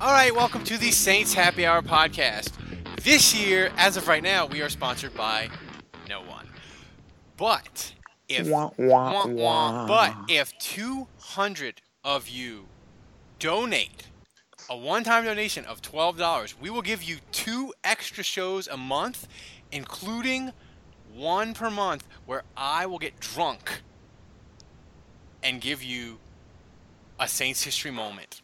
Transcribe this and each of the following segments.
All right, welcome to the Saints Happy Hour podcast. This year, as of right now, we are sponsored by no one. But if wah, wah, but if 200 of you donate a one-time donation of $12, we will give you two extra shows a month, including one per month where I will get drunk and give you a Saints history moment.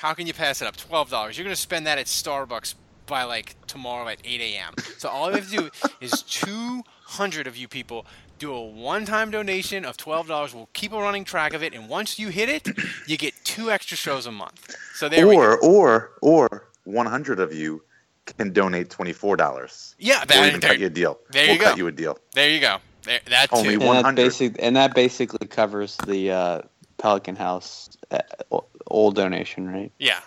How can you pass it up? Twelve dollars. You're gonna spend that at Starbucks by like tomorrow at 8 a.m. So all you have to do is 200 of you people do a one-time donation of twelve dollars. We'll keep a running track of it, and once you hit it, you get two extra shows a month. So there we or go. or or 100 of you can donate $24. Yeah, Or that- we can there- cut you a deal. there we'll you cut go. you a deal. There you go. There, that Only and that 100. and that basically covers the uh, Pelican House uh, old donation, right? Yeah.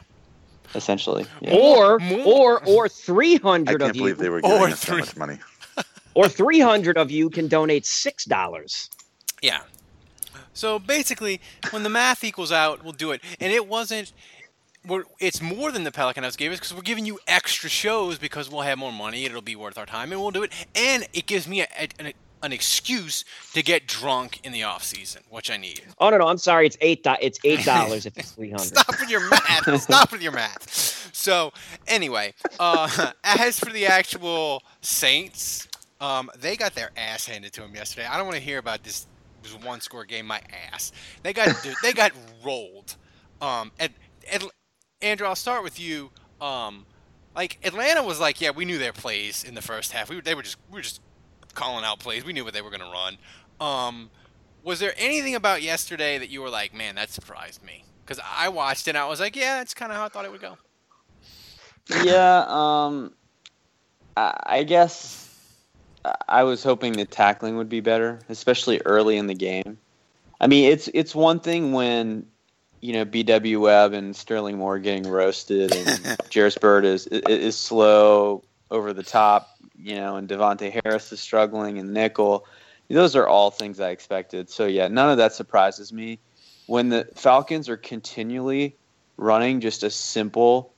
Essentially. Yeah. Or More- or or I 300 can't of you believe they were giving Or us so three. much money. or 300 of you can donate $6. Yeah. So basically, when the math equals out, we'll do it. And it wasn't. We're, it's more than the Pelican House gave us because we're giving you extra shows because we'll have more money. It'll be worth our time, and we'll do it. And it gives me a, a- an, an excuse to get drunk in the off season, which I need. Oh no, no, I'm sorry. It's 8 do- it's $8 if it's 300. Stop with your math. Stop with your math. So anyway, uh, as for the actual Saints, um, they got their ass handed to them yesterday. I don't want to hear about this, this one score game. My ass. They got they got rolled. Um, and, and Andrew, I'll start with you. Um, like Atlanta was like, yeah, we knew their plays in the first half. We were, they were just we were just calling out plays. We knew what they were going to run. Um, was there anything about yesterday that you were like, man, that surprised me? Because I watched it and I was like, yeah, that's kind of how I thought it would go. yeah. Um. I, I guess I- was hoping the tackling would be better, especially early in the game. I mean, it's it's one thing when you know BW Webb and Sterling Moore getting roasted, and Jairus Byrd is is slow over the top, you know, and De'Vante Harris is struggling, and nickel. Those are all things I expected. So yeah, none of that surprises me. When the Falcons are continually running just a simple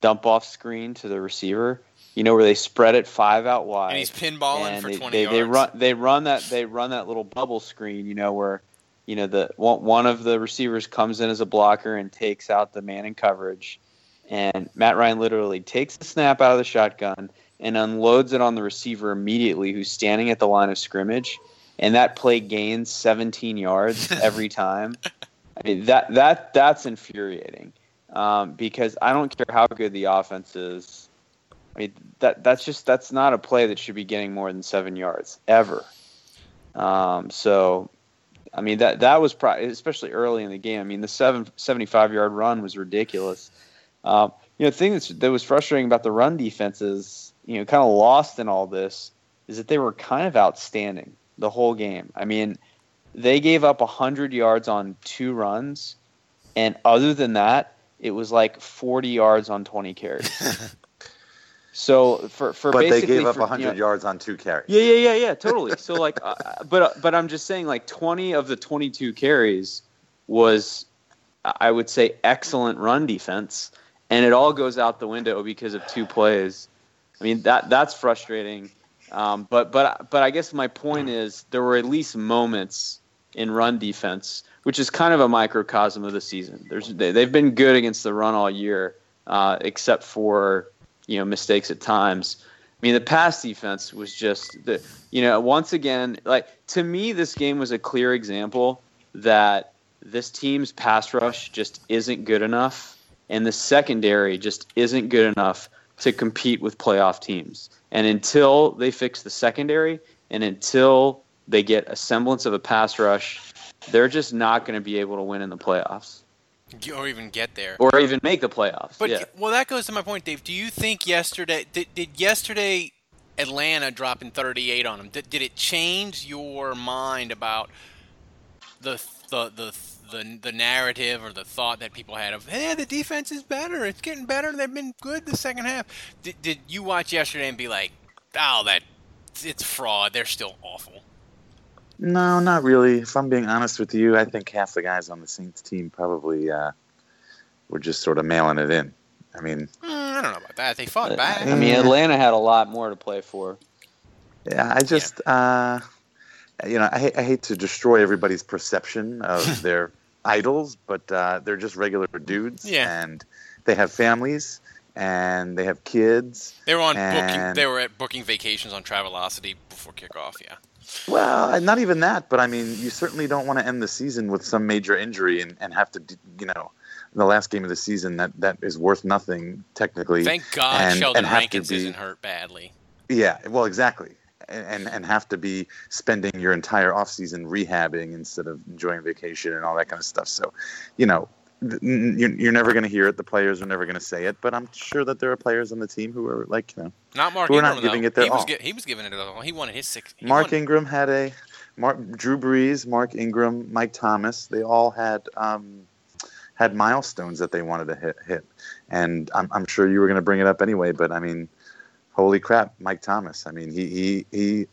dump off screen to the receiver, you know, where they spread it five out wide, And he's pinballing and for they, 20 they, yards. they run they run that they run that little bubble screen, you know, where you know the one, one of the receivers comes in as a blocker and takes out the man in coverage, and Matt Ryan literally takes the snap out of the shotgun and unloads it on the receiver immediately, who's standing at the line of scrimmage, and that play gains 17 yards every time. I mean that that that's infuriating um, because I don't care how good the offense is. I mean that that's just that's not a play that should be getting more than seven yards ever. Um, so, I mean that that was pro- especially early in the game. I mean the seven, 75 yard run was ridiculous. Um, you know, the thing that's, that was frustrating about the run defense is you know kind of lost in all this is that they were kind of outstanding the whole game. I mean, they gave up 100 yards on two runs, and other than that, it was like 40 yards on 20 carries. so for for But they gave up for, 100 you know- yards on two carries. yeah, yeah, yeah, yeah, totally. So like, uh, but but I'm just saying, like, 20 of the 22 carries was I would say, excellent run defense, and it all goes out the window because of two plays. I mean that that's frustrating. Um, but but but I guess my point is there were at least moments in run defense, which is kind of a microcosm of the season. There's they, they've been good against the run all year, uh, except for you know mistakes at times. I mean, the pass defense was just the you know once again like to me this game was a clear example that this team's pass rush just isn't good enough, and the secondary just isn't good enough to compete with playoff teams. And until they fix the secondary, and until they get a semblance of a pass rush, they're just not going to be able to win in the playoffs or even get there, or even make the playoffs. But yeah. well, that goes to my point, Dave. Do you think yesterday did, did yesterday Atlanta dropping 38 on them? Did, did it change your mind about the the the the the narrative or the thought that people had of, hey, the defense is better. It's getting better. They've been good the second half. Did, did you watch yesterday and be like, oh, that it's fraud. They're still awful. No, not really. If I'm being honest with you, I think half the guys on the Saints team probably uh, were just sort of mailing it in. I mean, mm, I don't know about that. They fought back. I mean, Atlanta had a lot more to play for. Yeah, I just, yeah. uh, you know, I, I, hate to destroy everybody's perception of their idols, but uh, they're just regular dudes, yeah. and they have families and they have kids. They were on booking. They were at booking vacations on Travelocity before kickoff. Yeah. Well, not even that, but I mean, you certainly don't want to end the season with some major injury and, and have to, you know, the last game of the season that that is worth nothing technically. Thank God and, Sheldon and Rankins be, isn't hurt badly. Yeah, well, exactly, and and have to be spending your entire off season rehabbing instead of enjoying vacation and all that kind of stuff. So, you know, you're, you're never going to hear it. The players are never going to say it, but I'm sure that there are players on the team who are like, you know, not Mark who are Ingram, not giving though. it their he was all. Gi- he was giving it all. He wanted his six. Mark wanted, Ingram had a Mark, Drew Brees, Mark Ingram, Mike Thomas. They all had um, had milestones that they wanted to hit. hit. And I'm, I'm sure you were going to bring it up anyway, but I mean, holy crap, Mike Thomas. I mean, he he he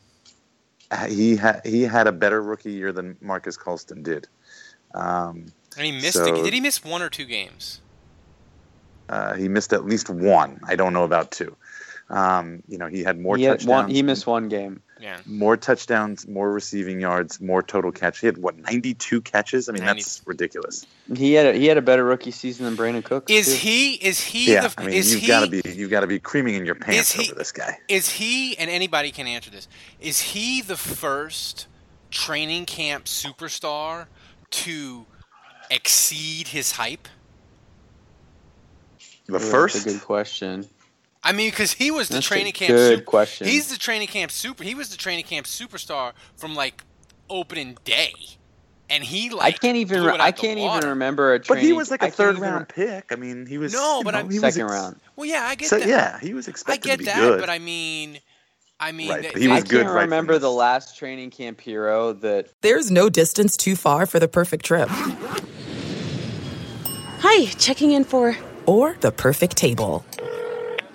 he had he had a better rookie year than Marques Colston did. Um, and he missed. so- the, did he miss one or two games? uh, he missed at least one. I don't know about two. Um, you know, he had more he, had one, he missed one game. Yeah. more touchdowns, more receiving yards, more total catch. He had what 92 catches. I mean, 90. that's ridiculous. He had a, he had a better rookie season than Brandin Cooks. Is too. he? Is he? yeah, the, I mean, is you've got to be you've got to be creaming in your pants he- over this guy. Is he? And anybody can answer this. Is he the first training camp superstar to exceed his hype? The Ooh, first, That's a good question. I mean, because he was the That's a training camp. good super, question. He's the training camp super. He was the training camp superstar from like opening day, and he like I can't even. re- I can't even remember a but he was like I a can't third even- round pick. I mean, he was No, but know, I'm- he was Second ex- round. Well, yeah, I get So that. yeah, he was expected. I expected get to be that, good. but I mean, I mean, Right, th- he was I good can't right remember the last training camp hero that There's no distance too far for the perfect trip Hi, checking in for. or the perfect table.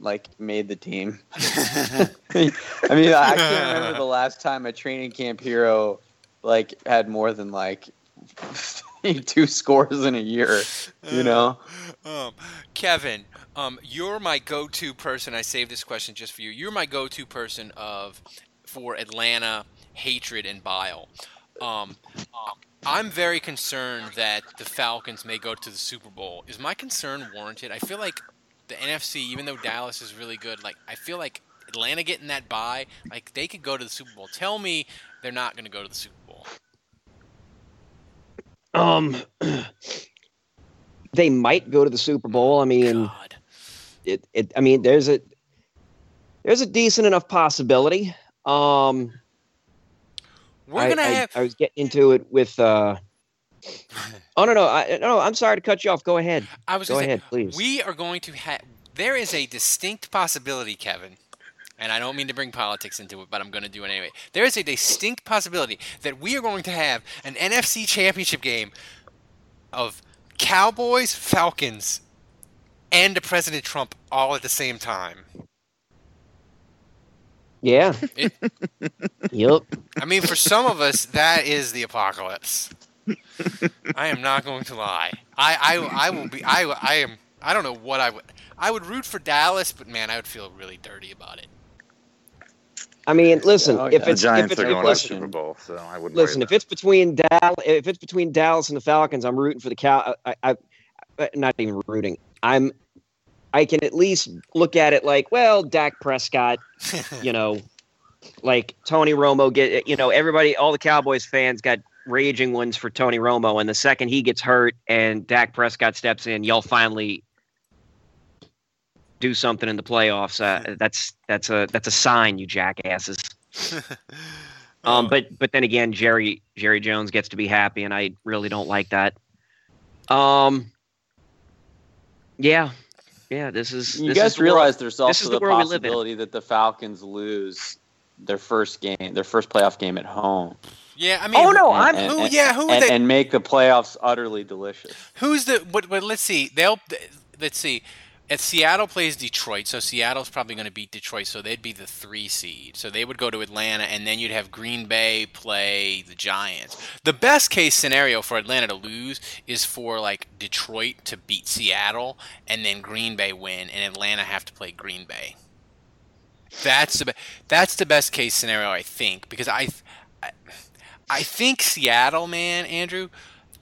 Like made the team. I mean, I can't remember the last time a training camp hero like had more than like two scores in a year. You know, Um, Kevin, um, you're my go-to person. I saved this question just for you. You're my go-to person of for Atlanta hatred and bile. Um, um, I'm very concerned that the Falcons may go to the Super Bowl. Is my concern warranted? I feel like the NFC, even though Dallas is really good, like I feel like Atlanta getting that bye, like they could go to the Super Bowl. Tell me they're not going to go to the Super Bowl. Um, they might go to the Super Bowl. I mean, it, it. I mean, there's a there's a decent enough possibility. Um, We're gonna I, have. I was getting into it with. uh Oh no no I, no! I'm sorry to cut you off. Go ahead. I was go gonna say, ahead, please. We are going to have. There is a distinct possibility, Kevin, and I don't mean to bring politics into it, but I'm going to do it anyway. There is a distinct possibility that we are going to have an NFC Championship game of Cowboys, Falcons, and President Trump all at the same time. Yeah. It- yep. I mean, for some of us, that is the apocalypse. I am not going to lie. I, I, I will be. I, I am. I don't know what I would. I would root for Dallas, but man, I would feel really dirty about it. I mean, listen. Oh, if it's the Giants if it's are going to listen, Super Bowl, so I wouldn't. listen, worry if it's between Dal, if it's between Dallas and the Falcons, I'm rooting for the Cow. I, I, I, not even rooting. I'm. I can at least look at it like, well, Dak Prescott, you know, like Tony Romo get, you know, everybody, all the Cowboys fans got raging ones for Tony Romo, and the second he gets hurt and Dak Prescott steps in, y'all finally do something in the playoffs. Uh, that's that's a that's a sign, you jackasses. Um, but but then again, Jerry Jerry Jones gets to be happy, and I really don't like that. Um, yeah, yeah. This is You this guys is the world- realize there's also the, the world we live in. possibility that the Falcons lose their first game, their first playoff game at home. Yeah, I oh, mean, Oh, no, And- I'm- and- who- and- yeah, who and, they- and make the playoffs utterly delicious. Who's the? But, but let's see. They'll let's see. If Seattle plays Detroit, so Seattle's probably going to beat Detroit, so they'd be the three seed. So they would go to Atlanta, and then you'd have Green Bay play the Giants. The best case scenario for Atlanta to lose is for like Detroit to beat Seattle, and then Green Bay win, and Atlanta have to play Green Bay. That's the be- that's the best case scenario, I think, because I, I, I think Seattle, man, Andrew,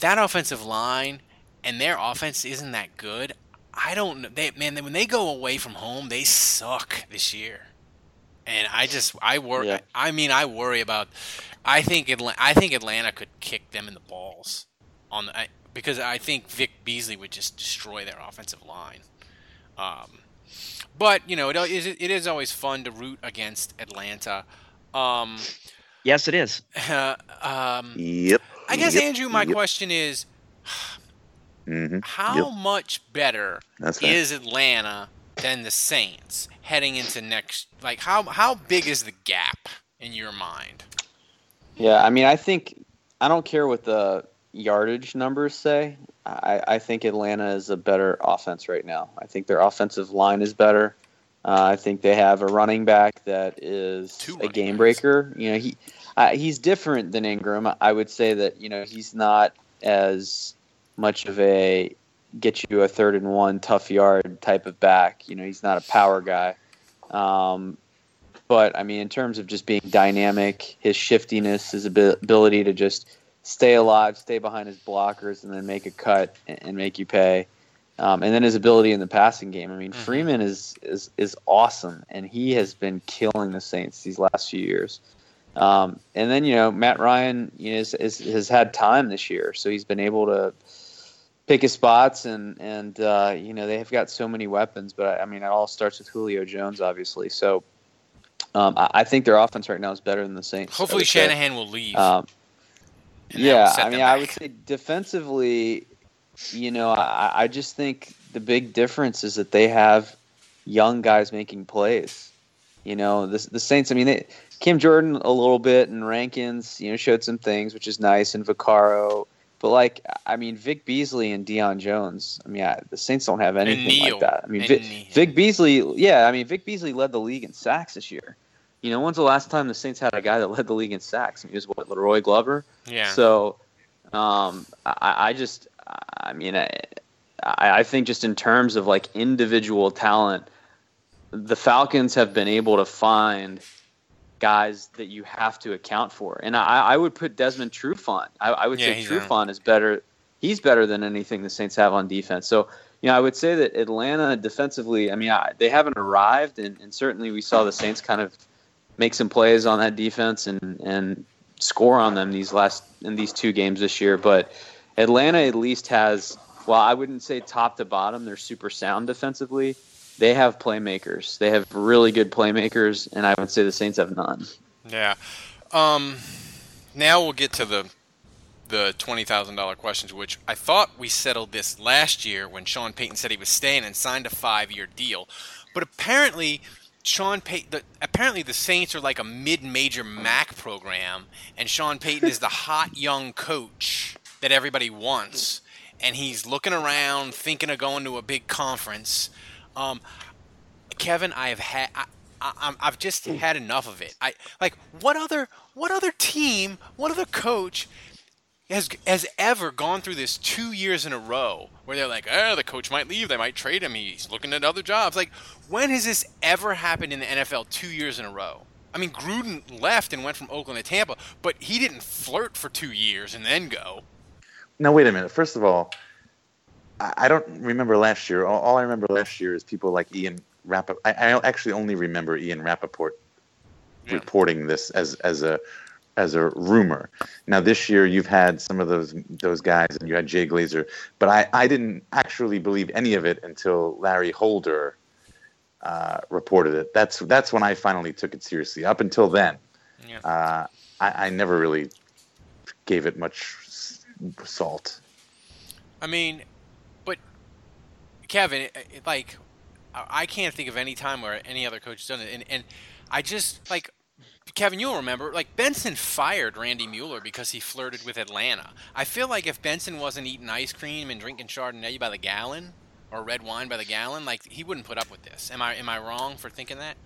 that offensive line and their offense isn't that good. I don't know. They, man, when they go away from home, they suck this year. And I just, I worry. Yeah. I mean, I worry about. I think Atlanta, I think Atlanta could kick them in the balls on the I, because I think Vic Beasley would just destroy their offensive line. Um, but you know, it is it is always fun to root against Atlanta. Um, Yes, it is. um, Yep. I guess Yep. Andrew, my Yep. question is, Mm-hmm. how much better That's right. is Atlanta than the Saints heading into next? Like, how how big is the gap in your mind? Yeah, I mean, I think I don't care what the yardage numbers say. I, I think Atlanta is a better offense right now. I think their offensive line is better. Uh, I think they have a running back that is a game breaker. You know, he uh, he's different than Ingram. I would say that you know he's not as much of a get you a third and one tough yard type of back. You know, he's not a power guy. Um, but I mean, in terms of just being dynamic, his shiftiness, his abi- ability to just stay alive, stay behind his blockers, and then make a cut and, and make you pay. Um, and then his ability in the passing game. I mean, Freeman is, is is awesome, and he has been killing the Saints these last few years. Um, and then you know Matt Ryan, you know, is, is, has had time this year, so he's been able to pick his spots, and and uh, you know they have got so many weapons. But I, I mean, it all starts with Julio Jones, obviously. So um, I, I think their offense right now is better than the Saints. Hopefully. Shanahan will leave. Um, and that will yeah, I mean, I would say defensively, you know, I, I just think the big difference is that they have young guys making plays. You know, the the Saints. I mean, they, Cam Jordan a little bit and Rankins, you know, showed some things, which is nice, and Vaccaro. But like, I mean, Vic Beasley and Deion Jones. I mean, I, the Saints don't have anything like that. I mean, Vic, Vic Beasley. Yeah, I mean, Vic Beasley led the league in sacks this year. You know, when's the last time the Saints had a guy that led the league in sacks? I mean, it was what La'Roi Glover. Yeah. So, um, I, I just, I mean, I, I I think just in terms of like individual talent, the Falcons have been able to find guys that you have to account for, and I, I would put Desmond Trufant. I, I would Yeah, say Trufant is better. He's better than anything the Saints have on defense. So, you know, I would say that Atlanta defensively, I mean, I, they haven't arrived, and, and certainly we saw the Saints kind of make some plays on that defense and and score on them these last in these two games this year. But Atlanta at least has, well, I wouldn't say top to bottom, they're super sound defensively. They have playmakers. They have really good playmakers, and I would say the Saints have none. Yeah. Um, now we'll get to the the twenty thousand dollar questions, which I thought we settled this last year when Sean Payton said he was staying and signed a five year deal, but apparently. Sean Payton, the, apparently the Saints are like a mid-major MAC program, and Sean Payton is the hot young coach that everybody wants, and he's looking around, thinking of going to a big conference. Um, Kevin, I have had, I, I've just had enough of it. I like what other, what other team, what other coach has has ever gone through this two years in a row where they're like, oh, the coach might leave, they might trade him, he's looking at other jobs. Like, when has this ever happened in the NFL two years in a row? I mean, Gruden left and went from Oakland to Tampa, but he didn't flirt for two years and then go. Now wait a minute. First of all, I, don't remember last year. All, all, I remember last year is people like Ian Rapoport. I, I actually only remember Ian Rapoport yeah. reporting this as as a as a rumor. Now this year you've had some of those those guys and you had Jay Glazer, but I, I didn't actually believe any of it until Larry Holder uh, reported it. That's that's when I finally took it seriously. Up until then, yeah. uh, I, I never really gave it much salt. I mean, Kevin, it, it, like I can't think of any time where any other coach has done it, and and I just like Kevin, you'll remember, like Benson fired Randy Mueller because he flirted with Atlanta. I feel like if Benson wasn't eating ice cream and drinking Chardonnay by the gallon or red wine by the gallon, like he wouldn't put up with this. Am I am I wrong for thinking that?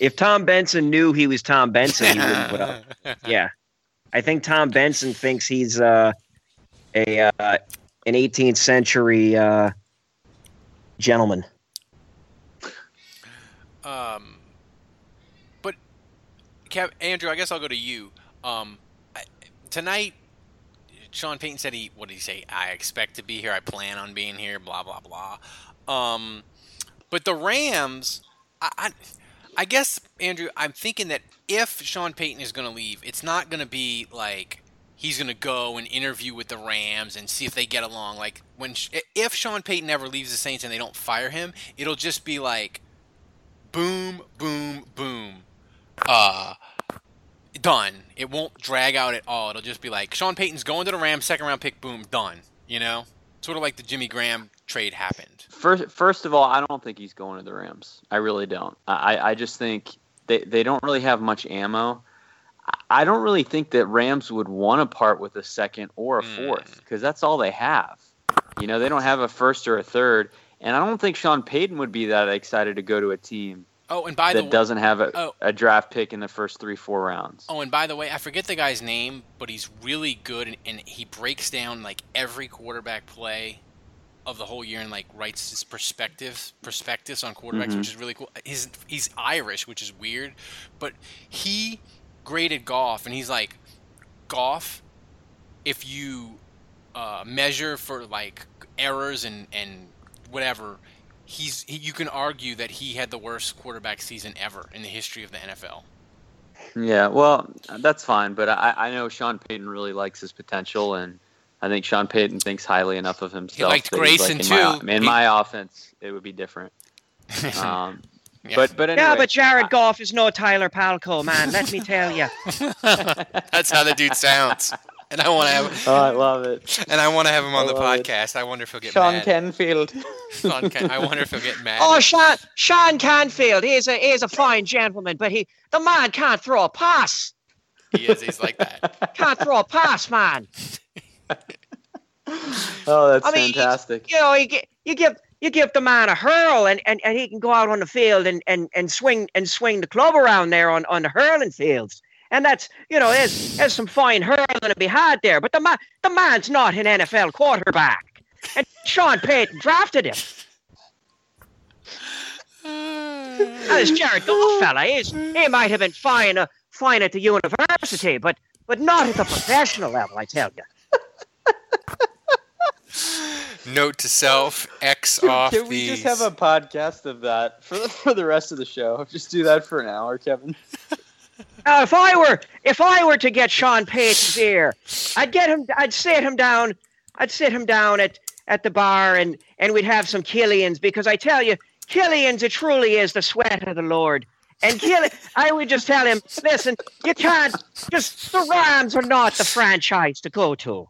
If Tom Benson knew he was Tom Benson, he wouldn't put up. Yeah, I think Tom Benson thinks he's uh, a uh, an 18th century uh, gentleman. Um but Kev, Andrew, I guess I'll go to you. Um, tonight, Sean Payton said he. What did he say? I expect to be here. I plan on being here. Blah blah blah. Um, but the Rams, I, I, I guess Andrew, I'm thinking that if Sean Payton is going to leave, it's not going to be like he's going to go and interview with the Rams and see if they get along. Like when if Sean Payton ever leaves the Saints and they don't fire him, it'll just be like boom, boom, boom. Uh, done. It won't drag out at all. It'll just be like Sean Payton's going to the Rams, second round pick, boom, done. You know, sort of like the Jimmy Graham trade happened. First, first of all, I don't think he's going to the Rams. I really don't. I, I just think they they don't really have much ammo. I don't really think that Rams would want to part with a second or a hmm. fourth because mm. that's all they have. You know, they don't have a first or a third, and I don't think Sean Payton would be that excited to go to a team Oh, and by that the way, doesn't have a, oh, a draft pick in the first three four rounds. Oh, and by the way, I forget the guy's name, but he's really good, and, and he breaks down like every quarterback play of the whole year and like writes his perspectives perspectives on quarterbacks, mm-hmm. which is really cool. He's he's Irish, which is weird, but he graded Goff, and he's like, Goff, if you uh, measure for like errors and and whatever he's he, you can argue that he had the worst quarterback season ever in the history of the NFL. Yeah, well, that's fine, but I, I know Sean Payton really likes his potential, and I think Sean Payton thinks highly enough of himself. He liked Grayson like, in too. My, in he... my offense, it would be different. Um, yeah. But but anyway, yeah, but Jared Goff is no Tyler Palko, man. Let me tell you. That's how the dude sounds and I want to have. Oh, I love it. And I want to have him on the podcast. It. I wonder if he'll get Sean mad. Canfield. Sean Ken- I wonder if he'll get mad. Oh, Sean Sean Canfield. He is a he is a fine gentleman, but he the man can't throw a pass. He is. He's like that. Can't throw a pass, man. oh, that's I mean, fantastic. You, you know, you, you give you give the man a hurl and, and, and he can go out on the field and, and, and swing and swing the club around there on, on the hurling fields. And that's, you know, there's, there's some fine hurling to be had there. But the, man, the man's not an NFL quarterback. And Sean Payton drafted him. now, this Jared Goff fella is, he might have been fine, uh, fine at the university, but, but not at the professional level, I tell you. Note to self: X off Can we these. just have a podcast of that for the, for the rest of the show? Just do that for an hour, Kevin. Now, uh, if I were if I were to get Sean Payton's ear, I'd get him. I'd sit him down. I'd sit him down at at the bar, and and we'd have some Killians because I tell you, Killians it truly is the sweat of the Lord. And Killian, I would just tell him, listen, you can't. Just the Rams are not the franchise to go to.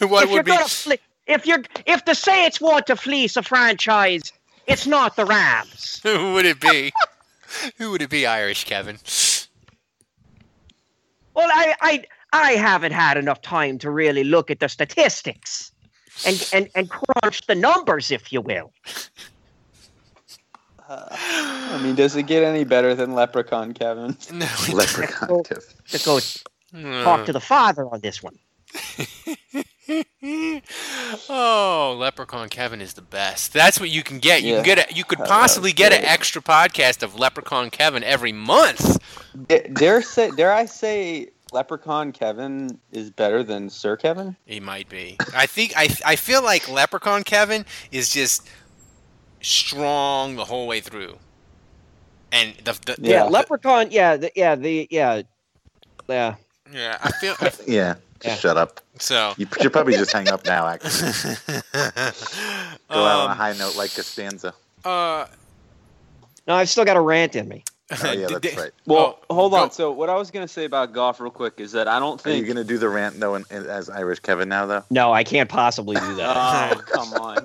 what if you're would be? gonna fle- if you're if the Saints want to fleece a franchise, it's not the Rams. Who would it be? Who would it be? Irish Kevin. Well, I, I, I haven't had enough time to really look at the statistics and, and, and crunch the numbers, if you will. I mean, does it get any better than Leprechaun, Kevin? No. Leprechaun tip. To go talk to the father on this one. oh, Leprechaun Kevin is the best. That's what you can get. You can get a, you could possibly get an extra podcast of Leprechaun Kevin every month. Dare say, dare I say, Leprechaun Kevin is better than Sir Kevin? He might be. I think I I feel like Leprechaun Kevin is just strong the whole way through. And the, the Yeah, the- Leprechaun. Yeah, the, yeah, the yeah, yeah. yeah, I feel I, Yeah. Yeah. Shut up. so. You should probably just hang up now. Actually, go out on a um, high note like Costanza. uh, No, I've still got a rant in me. Oh yeah, that's right. Well, Oh, hold go- on. So, what I was going to say about golf, real quick, is that I don't Are you think. gonna do the rant though in, in- as Irish Kevin now though? No, I can't possibly do that. Oh, come on.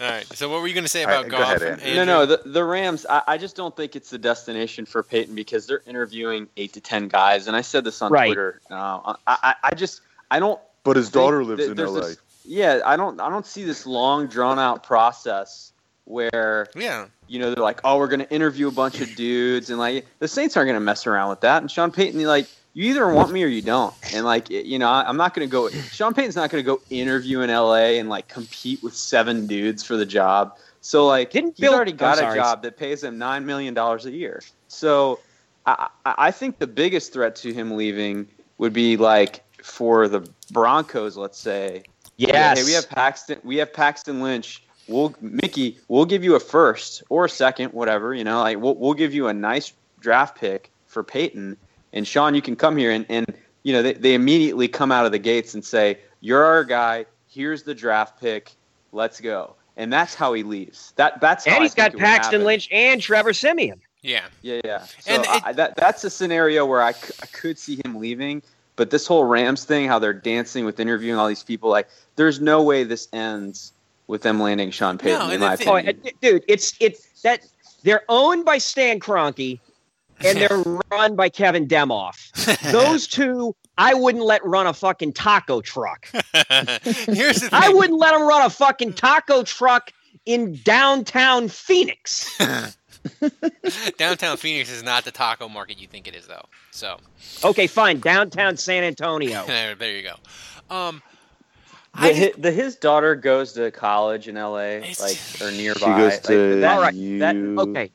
all right. So what were you going to say about right, go golf? ahead, Andrew. No, no, the, the Rams, I, I just don't think it's the destination for Payton because they're interviewing eight to 10 guys. And I said this on Right. Twitter. Uh, I, I, I just, I don't. But his daughter lives that in L.A. this- yeah, I don't, I don't see this long, drawn out process where Yeah. you know, they're like, oh, we're going to interview a bunch of dudes. And like, the Saints aren't going to mess around with that. And Sean Payton, like, you either want me or you don't. And like, you know, I- I'm not going to go, Sean Payton's not going to go interview in LA and like compete with seven dudes for the job. So like, Didn't he's Bill- already got I'm a sorry. job that pays him $9 million a year. So I, I I think the biggest threat to him leaving would be like for the Broncos, let's say, Yes. Hey, we have Paxton. We have Paxton Lynch. We'll Mickey. We'll give you a first or a second, whatever. You know, like we'll we'll give you a nice draft pick for Payton and Sean. You can come here and and you know they, they immediately come out of the gates and say you're our guy. Here's the draft pick. Let's go. And that's how he leaves. That that's how and I he's got think it would Paxton. Lynch and Trevor Siemian. Yeah. Yeah, yeah. So And it- I, that that's a scenario where I, c- I could see him leaving. But this whole Rams thing, how they're dancing with interviewing all these people, like there's no way this ends with them landing Sean Payton. No, in my the thing- Oh, opinion. uh, dude, it's it's that they're owned by Stan Kroenke and they're run by Kevin Demoff. Those two, I wouldn't let run a fucking taco truck. Here's the thing. I wouldn't let them run a fucking taco truck in downtown Phoenix. Downtown Phoenix is not the taco market you think it is, though. So Okay, fine, downtown San Antonio. there, there you go. Um, The, I hi, the, his daughter goes to college in L.A. Like or nearby. She goes Like, to that, All right, that- Okay,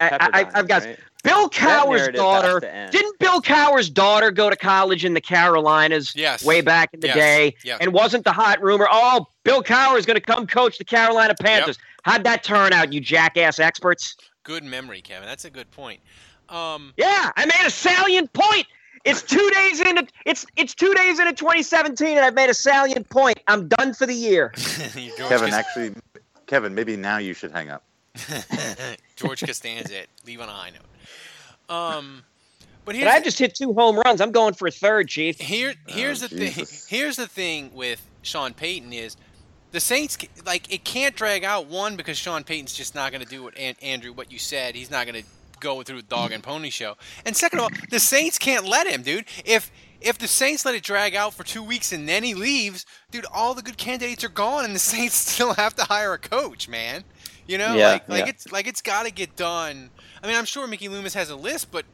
I, I, I've got right? Bill Cowher's daughter. Didn't Bill Cowher's daughter go to college in the Carolinas Yes. way back in the Yes. day? Yes. And wasn't the hot rumor, oh, Bill Cowher is going to come coach the Carolina Panthers? How'd that turn out, you jackass experts? good memory, Kevin. That's a good point. Um, Yeah, I made a salient point. It's two days into it's it's two days into 2017, and I've made a salient point. I'm done for the year. Kevin, actually, Kevin, maybe now you should hang up. George Costanza. Leave on a high note. Um, but here's But I the- just hit two home runs. I'm going for a third, Chief. Here, oh, here's Oh, the thing. Here's the thing with Sean Payton is the Saints like it can't drag out one because Sean Payton's just not going to do what An- Andrew what you said. He's not going to go through the dog and pony show. And second of all, the Saints can't let him, dude. If if the Saints let it drag out for two weeks and then he leaves, dude, all the good candidates are gone, and the Saints still have to hire a coach, man. You know, Yeah, like like yeah. it's like it's got to get done. I mean, I'm sure Mickey Loomis has a list, but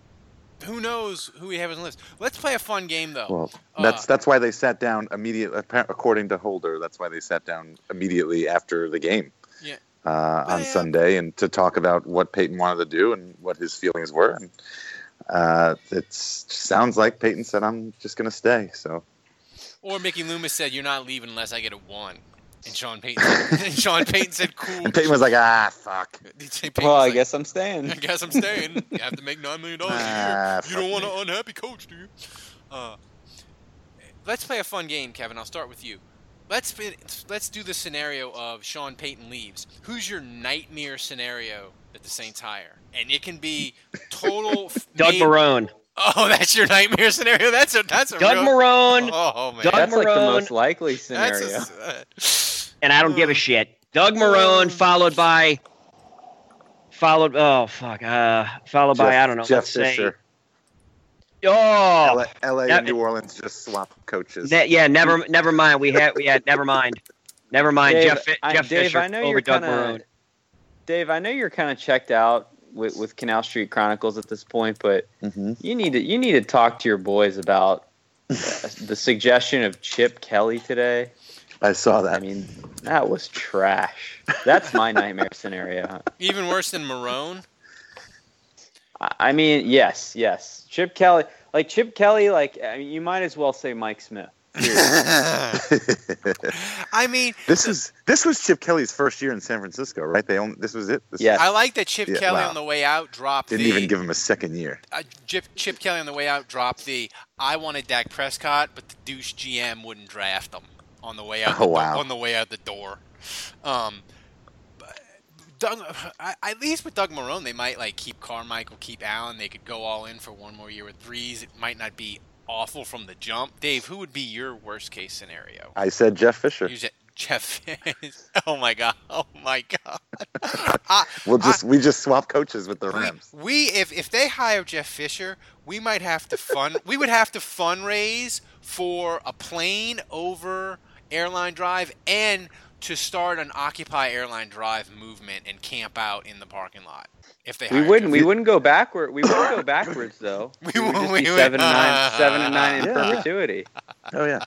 who knows who we have on the list? Let's play a fun game though. Well, Uh, that's that's why they sat down immediately. According to Holder, that's why they sat down immediately after the game Yeah. uh, on Yeah. Sunday, and to talk about what Payton wanted to do and what his feelings were. And uh, it sounds like Payton said, "I'm just going to stay." So Or Mickey Loomis said, "You're not leaving unless I get a one." And Sean Payton, and Sean Payton said, "Cool." And Payton was like, ah, fuck. Well, I like, guess I'm staying. I guess I'm staying. You have to make nine million dollars a Ah, year. You don't want me. an unhappy coach, do you? Uh, let's play a fun game, Kevin. I'll start with you. Let's be, let's do the scenario of Sean Payton leaves. Who's your nightmare scenario that the Saints hire? And it can be total. Doug made- Marrone. Oh, that's your nightmare scenario. That's a that's a Doug real, Marrone. Oh man, Doug That's like the most likely that's scenario. a, uh, and I don't give a shit. Doug Marrone followed by followed oh fuck uh followed by I don't know Jeff let's say Fisher. oh LA, LA that- and New Orleans just swap coaches. ne- yeah never never mind we had we had never mind never mind Dave, Jeff Fi- I- Jeff Dave, Fisher I know over you're Doug kinda- Marrone Dave, I know you're kind of checked out with, with Canal Street Chronicles at this point, but hmm you need to you need to talk to your boys about uh, the suggestion of Chip Kelly today. I saw that. I mean, that was trash. That's my nightmare scenario. even worse than Marrone. I I mean, yes, yes. Chip Kelly, like Chip Kelly, like I mean, you might as well say Mike Smith. I mean, this is this was Chip Kelly's first year in San Francisco, right? They only this was it. This Yes. I like that Chip Yeah, Kelly wow. on the way out dropped didn't the even give him a second year. uh, Chip, Chip Kelly on the way out dropped the I wanted Dak Prescott, but the douche GM wouldn't draft him on the way out. Oh, the, wow. On the way out the door. Um, Doug, at least with Doug Marrone, they might like keep Carmichael, keep Allen. They could go all in for one more year with Brees. It might not be awful from the jump. Dave, who would be your worst case scenario? I said Jeff Fisher. You said Jeff. oh my god! Oh my god! I, We'll just we just swap coaches with the we, Rams. we if if they hire Jeff Fisher, we might have to fund. we would have to fundraise for a plane over Airline Drive and to start an Occupy Airline Drive movement and camp out in the parking lot. If they We wouldn't. Jeff We wouldn't go backward. We wouldn't go backwards though. We We would just would- be we seven and would- nine, seven and nine in Yeah. perpetuity. Oh yeah.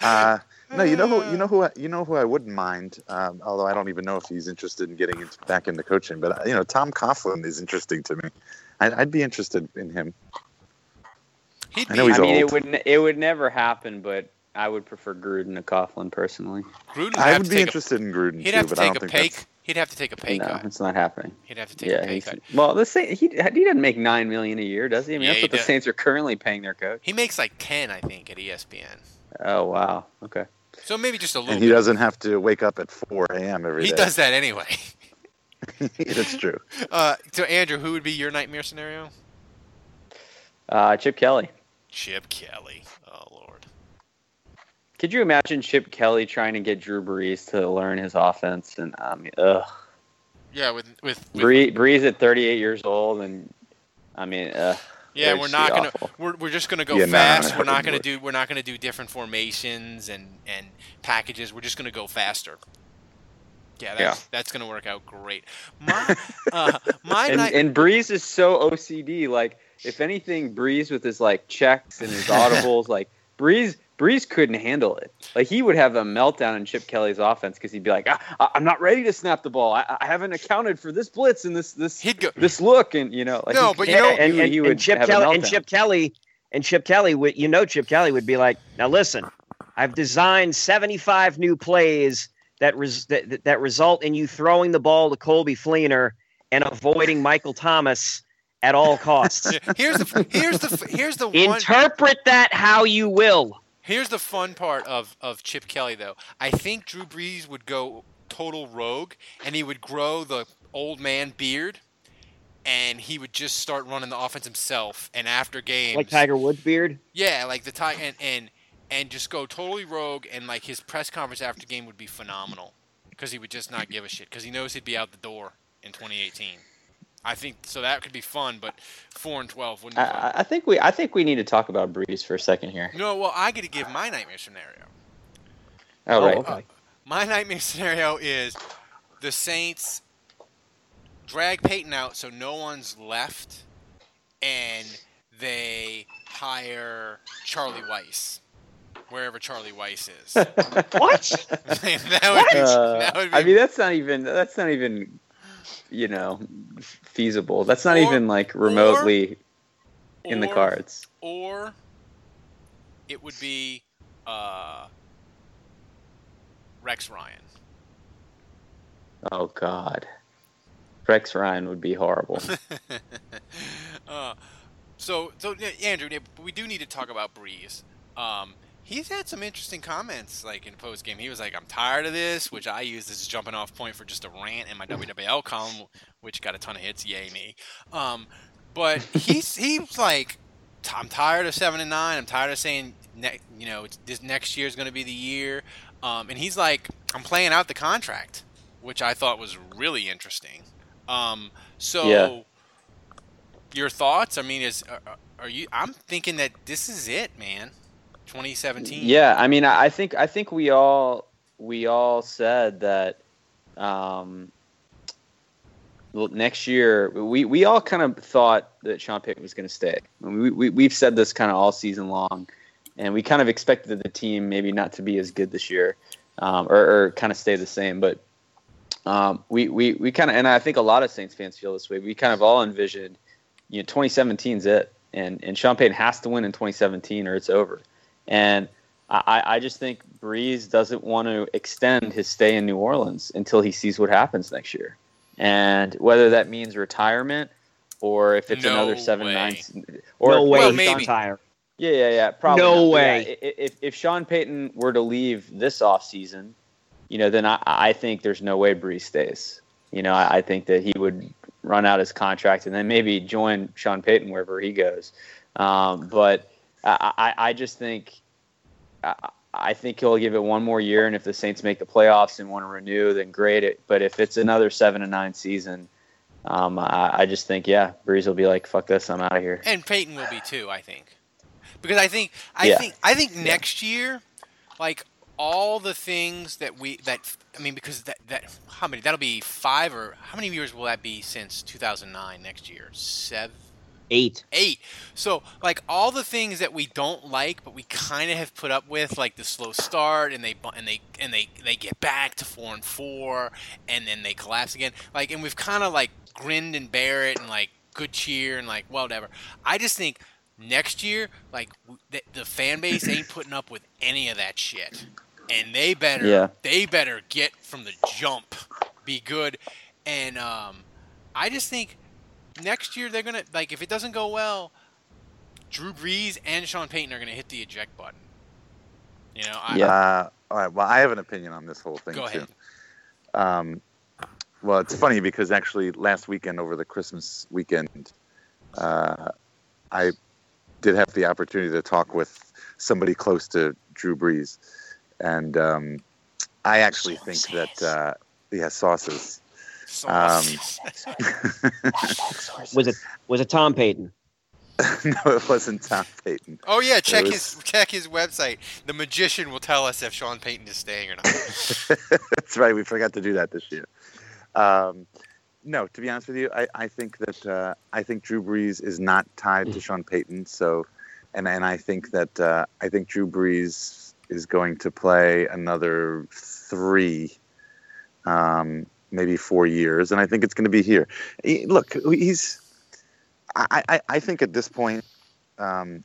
Uh, no, you know who you know who I, you know who I wouldn't mind. Um, although I don't even know if he's interested in getting into, back into coaching. But uh, you know, Tom Coughlin is interesting to me. I'd, I'd be interested in him. He'd I be know he's I mean, it would. It would never happen. But I would prefer Gruden to Coughlin personally. Gruden I would be take interested in Gruden he'd too, have to but I take don't a think pay. That's. He'd have to take a pay no, cut. it's not happening. He'd have to take Yeah, a pay he's, cut. well, the Saint, he he doesn't make nine million a year, does he? I mean, Yeah, that's he what the. Saints are currently paying their coach. He makes like ten, I think, at ESPN. Oh wow, okay. So maybe just a little. And he bit. doesn't have to wake up at 4 a.m. every day. He does that anyway. That's true. Uh, so Andrew, who would be your nightmare scenario? Uh, Chip Kelly. Chip Kelly. Lord. Could you imagine Chip Kelly trying to get Drew Brees to learn his offense? And um, ugh, Yeah, with with, with Brees, Brees at 38 years old, and I mean, ugh, yeah, we're not gonna awful. we're, we're just gonna go Yeah, fast. that we're not gonna work. do we're not gonna do different formations and and packages. We're just gonna go faster. Yeah, that's that's gonna work out great. My uh, my and, night. and Brees is so OCD. Like, if anything, Brees with his like checks and his audibles, like Brees, Brees couldn't handle it. Like he would have a meltdown in Chip Kelly's offense because he'd be like, ah, I, "I'm not ready to snap the ball. I, I haven't accounted for this blitz and this this He'd go. this look." And you know, like No, he but you know- and, and, he and Chip Kelly and. Chip Kelly and Chip Kelly would you know Chip Kelly would be like, now listen, I've designed 75 new plays that res- that, that result in you throwing the ball to Coby Fleener and avoiding Michael Thomas at all costs. Here's the here's the here's the one. Interpret that how you will. Here's the fun part of, of Chip Kelly, though. I think Drew Brees would go total rogue, and he would grow the old man beard, and he would just start running the offense himself. And after games, Like Tiger Woods beard. yeah, like the tie, and and and just go totally rogue, and like his press conference after game would be phenomenal, because he would just not give a shit, because he knows he'd be out the door in 2018. I think so. That could be fun, but four and twelve wouldn't. I, Be fun. I- I think we I think we need to talk about Brees for a second here. No, well, I get to give my nightmare scenario. Oh, right. okay. My nightmare scenario is the Saints drag Payton out so no one's left, and they hire Charlie Weis, wherever Charlie Weis is. What? that, would be, Uh, that would be. I mean, that's not even that's not even you know feasible. That's not Or- even like remotely in the cards. Or it would be uh, Rex Ryan. Oh God, Rex Ryan would be horrible. uh, so, so Andrew, we do need to talk about Brees. Um, he's had some interesting comments, like in post game. He was like, "I'm tired of this," which I used as a jumping off point for just a rant in my WWL column, which got a ton of hits. Yay me! Um, but he's he's like, "I'm tired of seven and nine. I'm tired of saying, ne- you know, this next year is going to be the year." Um, and he's like, "I'm playing out the contract," which I thought was really interesting. Um, so. Yeah. Your thoughts? I mean, is are, are you? I'm thinking that this is it, man. 2017. Yeah, I mean, I think I think we all we all said that um, next year we, we all kind of thought that Sean Payton was going to stay. We, we we've said this kind of all season long, and we kind of expected the team maybe not to be as good this year, um, or, or kind of stay the same. But um, we we we kind of and I think a lot of Saints fans feel this way. We kind of all envisioned, you know, 2017's it, and and Sean Payton has to win in 2017 or it's over. And I, I just think Brees doesn't want to extend his stay in New Orleans until he sees what happens next year. And whether that means retirement or if it's No another seven way. nine, or no way well, he's maybe. retire. yeah, yeah, yeah, probably No not. Way. yeah, if if Sean Payton were to leave this offseason, you know, then I, I think there's no way Brees stays. You know, I, I think that he would run out his contract and then maybe join Sean Payton wherever he goes. Um, but I, I, just think I, I think he'll give it one more year, and if the Saints make the playoffs and want to renew, then great. It, but if it's another seven and nine season, um, I, I just think yeah, Brees will be like, "Fuck this, I'm out of here." and Payton will be too. I think because I think I Yeah. think I think next year, like all the things that we that I mean because that that how many that'll be five or how many years will that be since 2009 next year seven Eight. eight. So like all the things that we don't like, but we kind of have put up with, like the slow start, and they and they and they they get back to four and four, and then they collapse again. Like, and we've kind of like grinned and bear it, and like good cheer, and like well, whatever. I just think next year, like the, the fan base ain't putting up with any of that shit, and they better Yeah. they better get from the jump, be good, and um, I just think next year they're gonna like if it doesn't go well, Drew Brees and Sean Payton are gonna hit the eject button. You know, I, Yeah. Uh, all right. Well, I have an opinion on this whole thing Go too. ahead. Um, well, it's funny because actually last weekend over the Christmas weekend, uh, I did have the opportunity to talk with somebody close to Drew Brees, and um, I actually think that uh, yeah, sauces. Um, Was it was it Tom Payton? no, it wasn't Tom Payton. oh yeah, check It his check his website. The magician will tell us if Sean Payton is staying or not. That's right. We forgot to do that this year. Um, no, to be honest with you, I, I think that uh, I think Drew Brees is not tied to Sean Payton. So, and and I think that uh, I think Drew Brees is going to play another three, um, maybe four years, and I think it's going to be here. He- look, he's. I, I, I think at this point, um,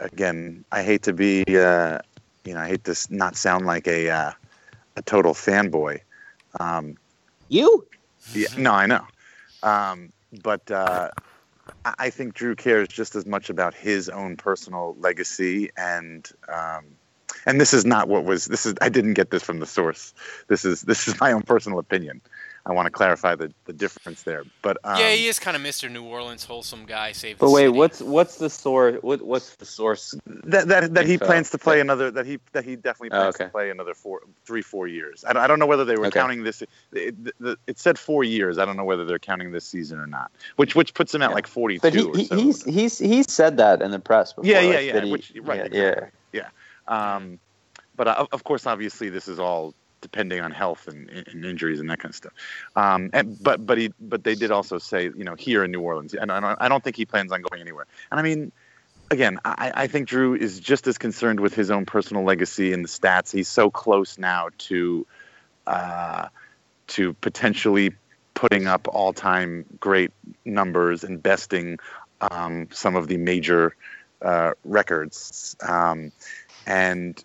again, I hate to be, uh, you know, I hate to not sound like a uh, a total fanboy. Um, You? yeah, no, I know. Um, but uh, I I think Drew cares just as much about his own personal legacy and um, and this is not what was this is I didn't get this from the source. This is this is my own personal opinion. I want to clarify the, the difference there. But um, yeah, he is kind of Mr. New Orleans wholesome guy. Save. But the wait, city. what's what's the source? What what's the source? that that, that he info? plans to play another that he that he definitely Oh, plans okay. to play another four three four years. I don't, I don't know whether they were Okay. counting this. It, it, it said four years. I don't know whether they're counting this season or not. Which which puts him at Yeah. like forty two. But he, or so. he's he's he's said that in the press before. Yeah, yeah, like, yeah, that he- right, Yeah, exactly. Um, but uh, of course, obviously, this is all depending on health and, and injuries and that kind of stuff. Um, and, but but he but they did also say you know here in New Orleans, and I don't, I don't think he plans on going anywhere. And I mean, again, I, I think Drew is just as concerned with his own personal legacy and the stats. He's so close now to uh, to potentially putting up all time great numbers and besting um, some of the major uh, records. Um, and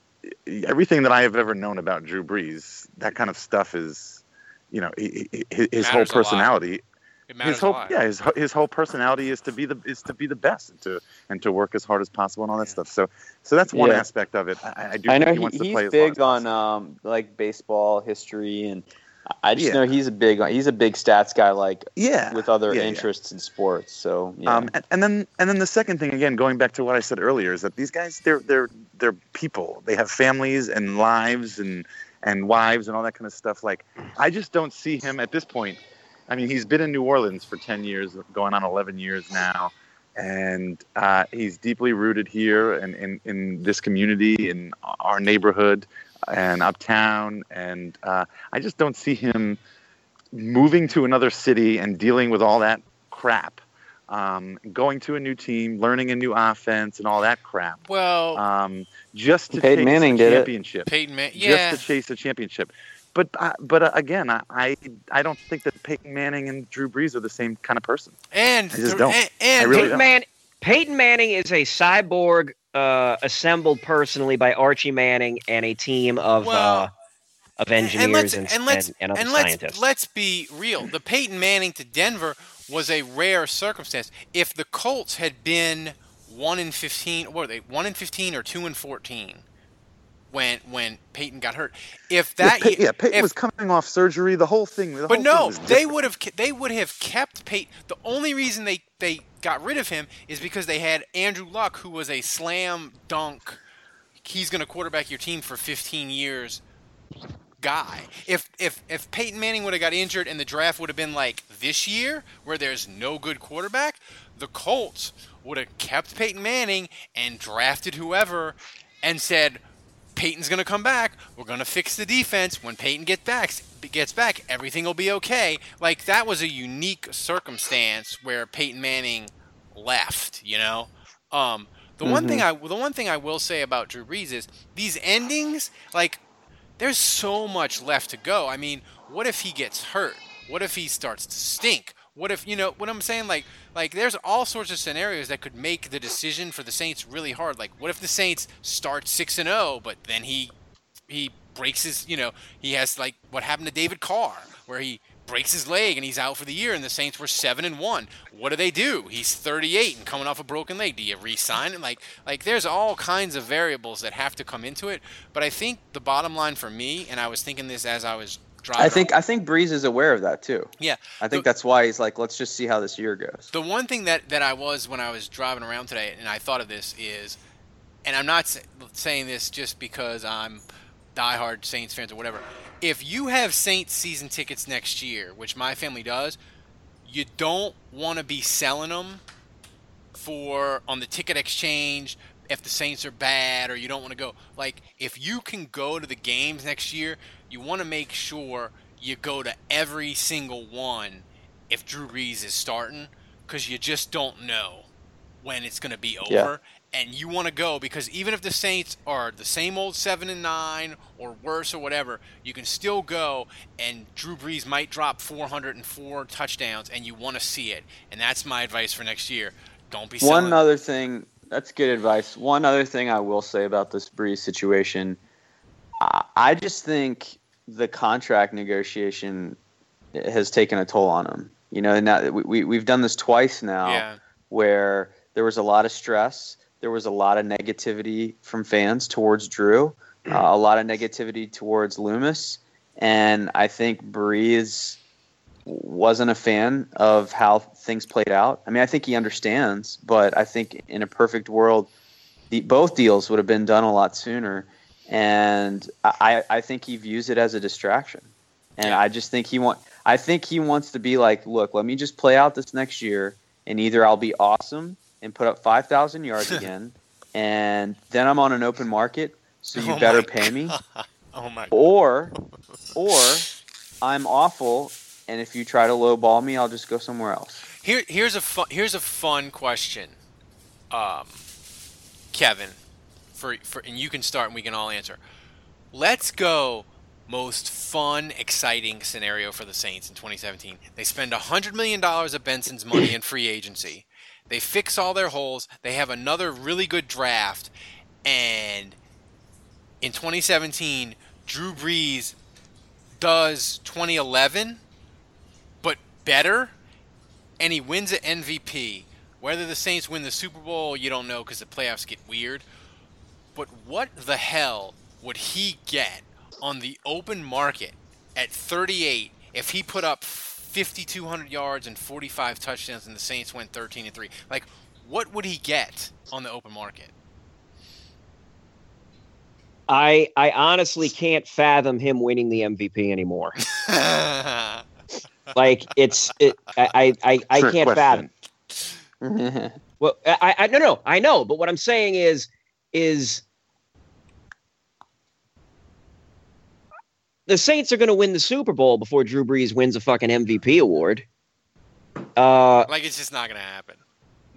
everything that I have ever known about Drew Brees, that kind of stuff is, you know, he, he, his, his whole Matters a lot. personality. It matters His whole a lot. yeah, his his whole personality is to be the is to be the best and to and to work as hard as possible and all that stuff. So so that's one Yeah. aspect of it. I, I do I think know he he, wants to he's play big as on um, like baseball history, and I just Yeah. know he's a big he's a big stats guy, like Yeah, with other yeah, yeah. interests in sports. So yeah. Um, and, and then and then the second thing again, going back to what I said earlier, is that these guys they're they're they're people. They have families and lives and and wives and all that kind of stuff. Like I just don't see him at this point. I mean, he's been in New Orleans for ten years, going on eleven years now, and uh, he's deeply rooted here and in, in this community, in our neighborhood, and uptown. And uh, I just don't see him moving to another city and dealing with all that crap um, going to a new team, learning a new offense, and all that crap. Well, Um, just to Peyton chase Manning a did it. championship. Peyton Man- yeah. Just to chase a championship. But uh, but uh, again, I, I I don't think that Peyton Manning and Drew Brees are the same kind of person. and I just don't. and, and I really Peyton, don't. Man- Peyton Manning is a cyborg uh, assembled personally by Archie Manning and a team of Well, uh, of and engineers and, and let's and, and other and let's scientists. let's be real. The Peyton Manning to Denver was a rare circumstance. If the Colts had been one in fifteen, what were they one in fifteen or two in fourteen when when Peyton got hurt? If that yeah, Pey- yeah, Peyton if- was coming off surgery. The whole thing. The but whole no, thing they would have they would have kept Peyton. The only reason they they got rid of him is because they had Andrew Luck, who was a slam dunk. He's going to quarterback your team for 15 years. Guy, if if if Peyton Manning would have got injured and the draft would have been like this year, where there's no good quarterback, the Colts would have kept Peyton Manning and drafted whoever, and said, Peyton's going to come back. We're going to fix the defense. When Peyton get back, gets back, everything will be okay. Like that was a unique circumstance where Peyton Manning left. You know, um, the one thing I the one thing I will say about Drew Brees is these endings. Like, there's so much left to go. I mean, what if he gets hurt? What if he starts to stink? What if you know what I'm saying? Like, like there's all sorts of scenarios that could make the decision for the Saints really hard. Like, what if the Saints start six and zero, but then he he breaks his, you know, he has like what happened to David Carr, where he breaks his leg and he's out for the year, and the Saints were seven and one. What do they do? He's 38 and coming off a broken leg. Do you re-sign him? Like, like there's all kinds of variables that have to come into it. But I think the bottom line for me, and I was thinking this as I was. I think I think Brees is aware of that too. yeah. I think the- that's why he's like, let's just see how this year goes. The one thing that, that I was when I was driving around today, and I thought of this is, and I'm not sa- saying this just because I'm diehard Saints fans or whatever. If you have Saints season tickets next year, which my family does, you don't want to be selling them for on the ticket exchange if the Saints are bad or you don't want to go. Like if you can go to the games next year, you want to make sure you go to every single one if Drew Brees is starting because you just don't know when it's going to be over. Yeah. And you want to go because even if the Saints are the same old seven and nine or worse or whatever, you can still go and Drew Brees might drop 404 touchdowns and you want to see it. And that's my advice for next year. Don't be selling. One other thing, that's good advice. One other thing I will say about this Brees situation, I, I just think the contract negotiation has taken a toll on him. You know, now we, we we've done this twice now, Yeah. where there was a lot of stress, there was a lot of negativity from fans towards Drew, uh, a lot of negativity towards Loomis, and I think Brees wasn't a fan of how things played out. I mean, I think he understands, but I think in a perfect world, the, both deals would have been done a lot sooner. And I, I think he views it as a distraction. And I just think he want I think he wants to be like, look, let me just play out this next year, and either I'll be awesome and put up five thousand yards again, and then I'm on an open market, so you Oh better pay me, Oh my. or or I'm awful, and if you try to lowball me, I'll just go somewhere else. Here, here's a fun, here's a fun question, um, Kevin, for for and you can start and we can all answer. Let's go. Most fun, exciting scenario for the Saints in 2017. They spend hundred million dollars of Benson's money in free agency. They fix all their holes. They have another really good draft, and in 2017, Drew Brees does 2011, but better, and he wins an MVP. Whether the Saints win the Super Bowl, you don't know because the playoffs get weird. But what the hell would he get on the open market at 38 if he put up 5,200 yards and 45 touchdowns and the Saints went 13 and 3? Like, what would he get on the open market? I I honestly can't fathom him winning the MVP anymore. like it's it I I, I Trick can't question. fathom. Well, I, I no no I know, but what I'm saying is is the Saints are going to win the Super Bowl before Drew Brees wins a fucking MVP award. Uh, like, it's just not going to happen.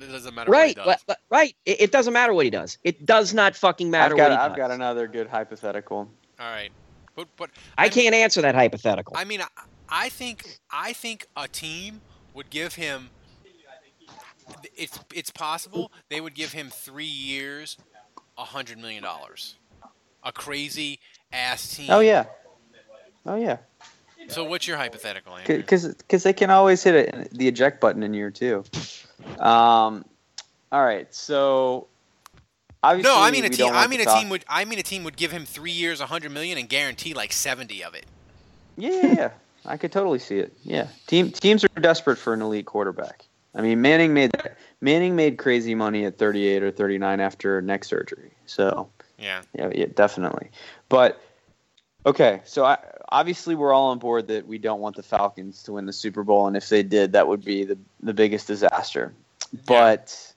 It doesn't matter what right, he does. li- li- right. It, it doesn't matter what he does. It does not fucking matter I've got what he I've does. got another good hypothetical. All right. But, but I can't answer that hypothetical. I mean, I, I think I think a team would give him. It's it's possible they would give him three years, a hundred million dollars, a crazy ass team. Oh yeah. Oh yeah. So what's your hypothetical? Andrew? Because they can always hit it, the eject button in year two. Um, all right, so obviously No, I mean a team. I mean a Fal- team would. I mean a team would give him three years, a hundred million, and guarantee like seventy of it. Yeah, yeah, yeah. I could totally see it. Yeah, team teams are desperate for an elite quarterback. I mean, Manning made Manning made crazy money at 38 or 39 after neck surgery. So Yeah. yeah, yeah, definitely. But okay, so I, obviously we're all on board that we don't want the Falcons to win the Super Bowl, and if they did, that would be the the biggest disaster. But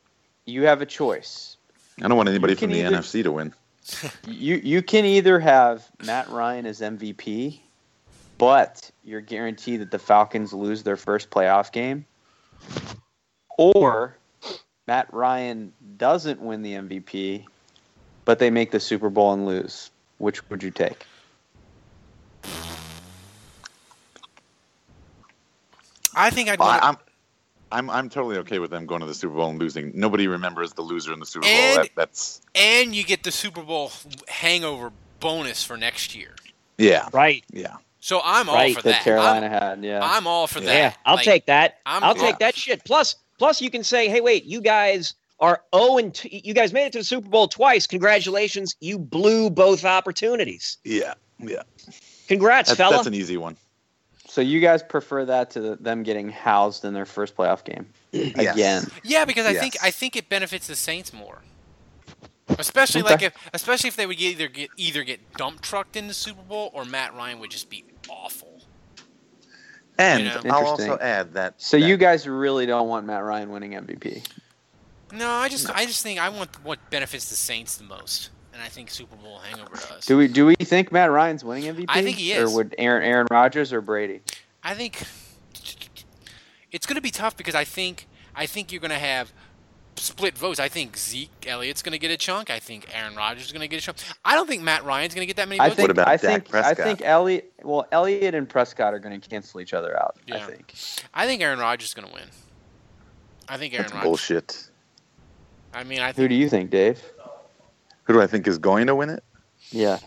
you have a choice. I don't want anybody from the either- NFC to win. You you can either have Matt Ryan as MVP, but you're guaranteed that the Falcons lose their first playoff game, or Matt Ryan doesn't win the MVP, but they make the Super Bowl and lose. Which would you take? I think I'd. Well, want I, I'm, I'm, I'm totally okay with them going to the Super Bowl and losing. Nobody remembers the loser in the Super Bowl. And- That, that's and you get the Super Bowl hangover bonus for next year. yeah, right. yeah. So I'm all Right, for That that. Carolina I'm, had, yeah. I'm all for that. Yeah, I'll Like, take that. I'm- I'll yeah. take that shit. Plus, plus you can say, hey, wait, you guys are 0 and two, you guys made it to the Super Bowl twice. Congratulations, you blew both opportunities. Yeah, yeah. Congrats, That's, fella. that's an easy one. so you guys prefer that to the, them getting housed in their first playoff game Yes. again? Yeah, because I Yes. think I think it benefits the Saints more. Especially Okay. like if especially if they would either get either get dump trucked in the Super Bowl or Matt Ryan would just be awful. And You know. I'll also add that. So that- you guys really don't want Matt Ryan winning MVP? No, I just I just think I want what benefits the Saints the most, and I think Super Bowl hangover does. Do we do we think Matt Ryan's winning MVP? I think he is. Or would Aaron Aaron Rodgers or Brady? I think it's going to be tough because I think I think you're going to have split votes. I think Zeke Elliott's going to get a chunk. I think Aaron Rodgers is going to get a chunk. I don't think Matt Ryan's going to get that many I votes. think about I Dak think I think Elliott well Elliott and Prescott are going to cancel each other out. I think. I think Aaron Rodgers is going to win. I think Aaron that's Rodgers. bullshit. I mean, I Who do you think, Dave? Who do I think is going to win it? Yeah.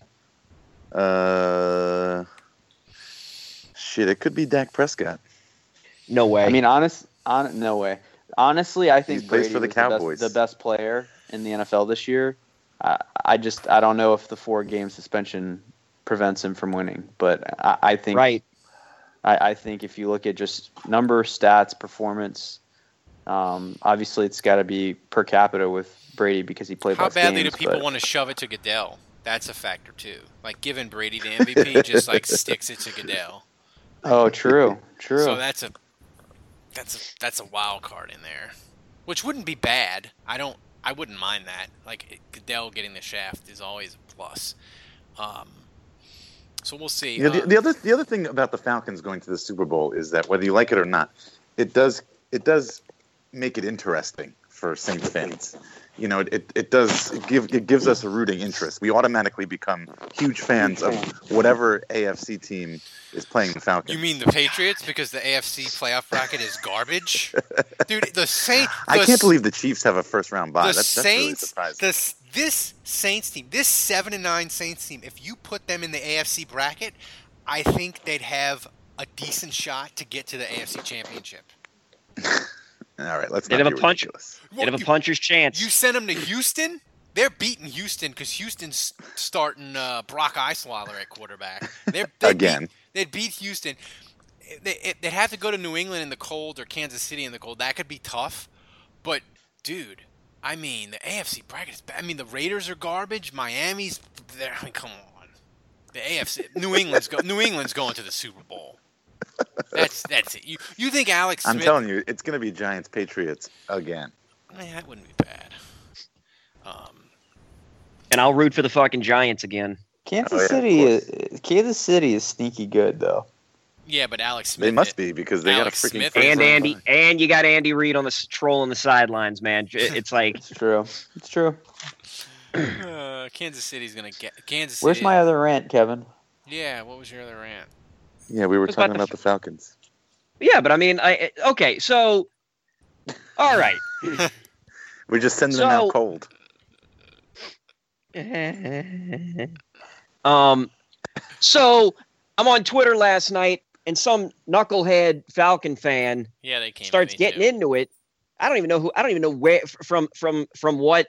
Uh, shit, it could be Dak Prescott. no way. I mean, honest, on no way. Honestly, I think He plays Brady for the was best- Cowboys. the best player in the NFL this year. I, I just I don't know if the four game suspension prevents him from winning, but I, I think right. I, I think if you look at just number, stats, performance, um, obviously it's got to be per capita with Brady because he played how badly games. do people but- want to shove it to Goodell? That's a factor too. Like giving Brady the MVP just like sticks it to Goodell. Oh, true, true. So that's a that's a that's a wild card in there, which wouldn't be bad. I don't. I wouldn't mind that. Like Goodell getting the shaft is always a plus. Um, so we'll see. Yeah, the, Uh, the other the other thing about the Falcons going to the Super Bowl is that whether you like it or not, it does it does make it interesting for Saints fans. You know, it, it does it give it gives us a rooting interest. We automatically become huge fans of whatever AFC team is playing the Falcons. you mean the Patriots because the AFC playoff bracket is garbage, dude? The Saints. I can't believe the Chiefs have a first round bye. the That's, that's really Saints. surprising. the This Saints team, this seven and nine Saints team, if you put them in the AFC bracket, I think they'd have a decent shot to get to the AFC Championship. All right, let's They'd have a punch. ridiculous. They'd have a puncher's chance. You send him to Houston, they're beating Houston because Houston's starting uh, Brock Osweiler at quarterback. They're, they'd Again. beat, they'd beat Houston. They, they'd have to go to New England in the cold or Kansas City in the cold. That could be tough. But, dude, I mean, the AFC bracket is bad. I mean, the Raiders are garbage. Miami's there. I mean, come on. The AFC, New England's go, New England's going to the Super Bowl. That's that's it. You you think Alex Smith? I'm telling you, it's going to be Giants Patriots again. Man, that wouldn't be bad. Um, and I'll root for the fucking Giants again. Kansas Oh, yeah, City, is, Kansas City is sneaky good though. yeah, but Alex Smith. They must be because they Alex got a freaking Smith And Andy, bye. and you got Andy Reid on the troll on the sidelines, man. It's like It's true. It's true. Uh, Kansas City's gonna get Kansas City. Where's my other rant, Kevin? Yeah, what was your other rant? Yeah, we were It's about talking the about the Falcons. yeah, but I mean, I okay, so all right. We're just sending them out cold. um, so I'm on Twitter last night, and some knucklehead Falcon fan Yeah, they came. to starts getting too. into it. I don't even know who. I don't even know where f- from from from what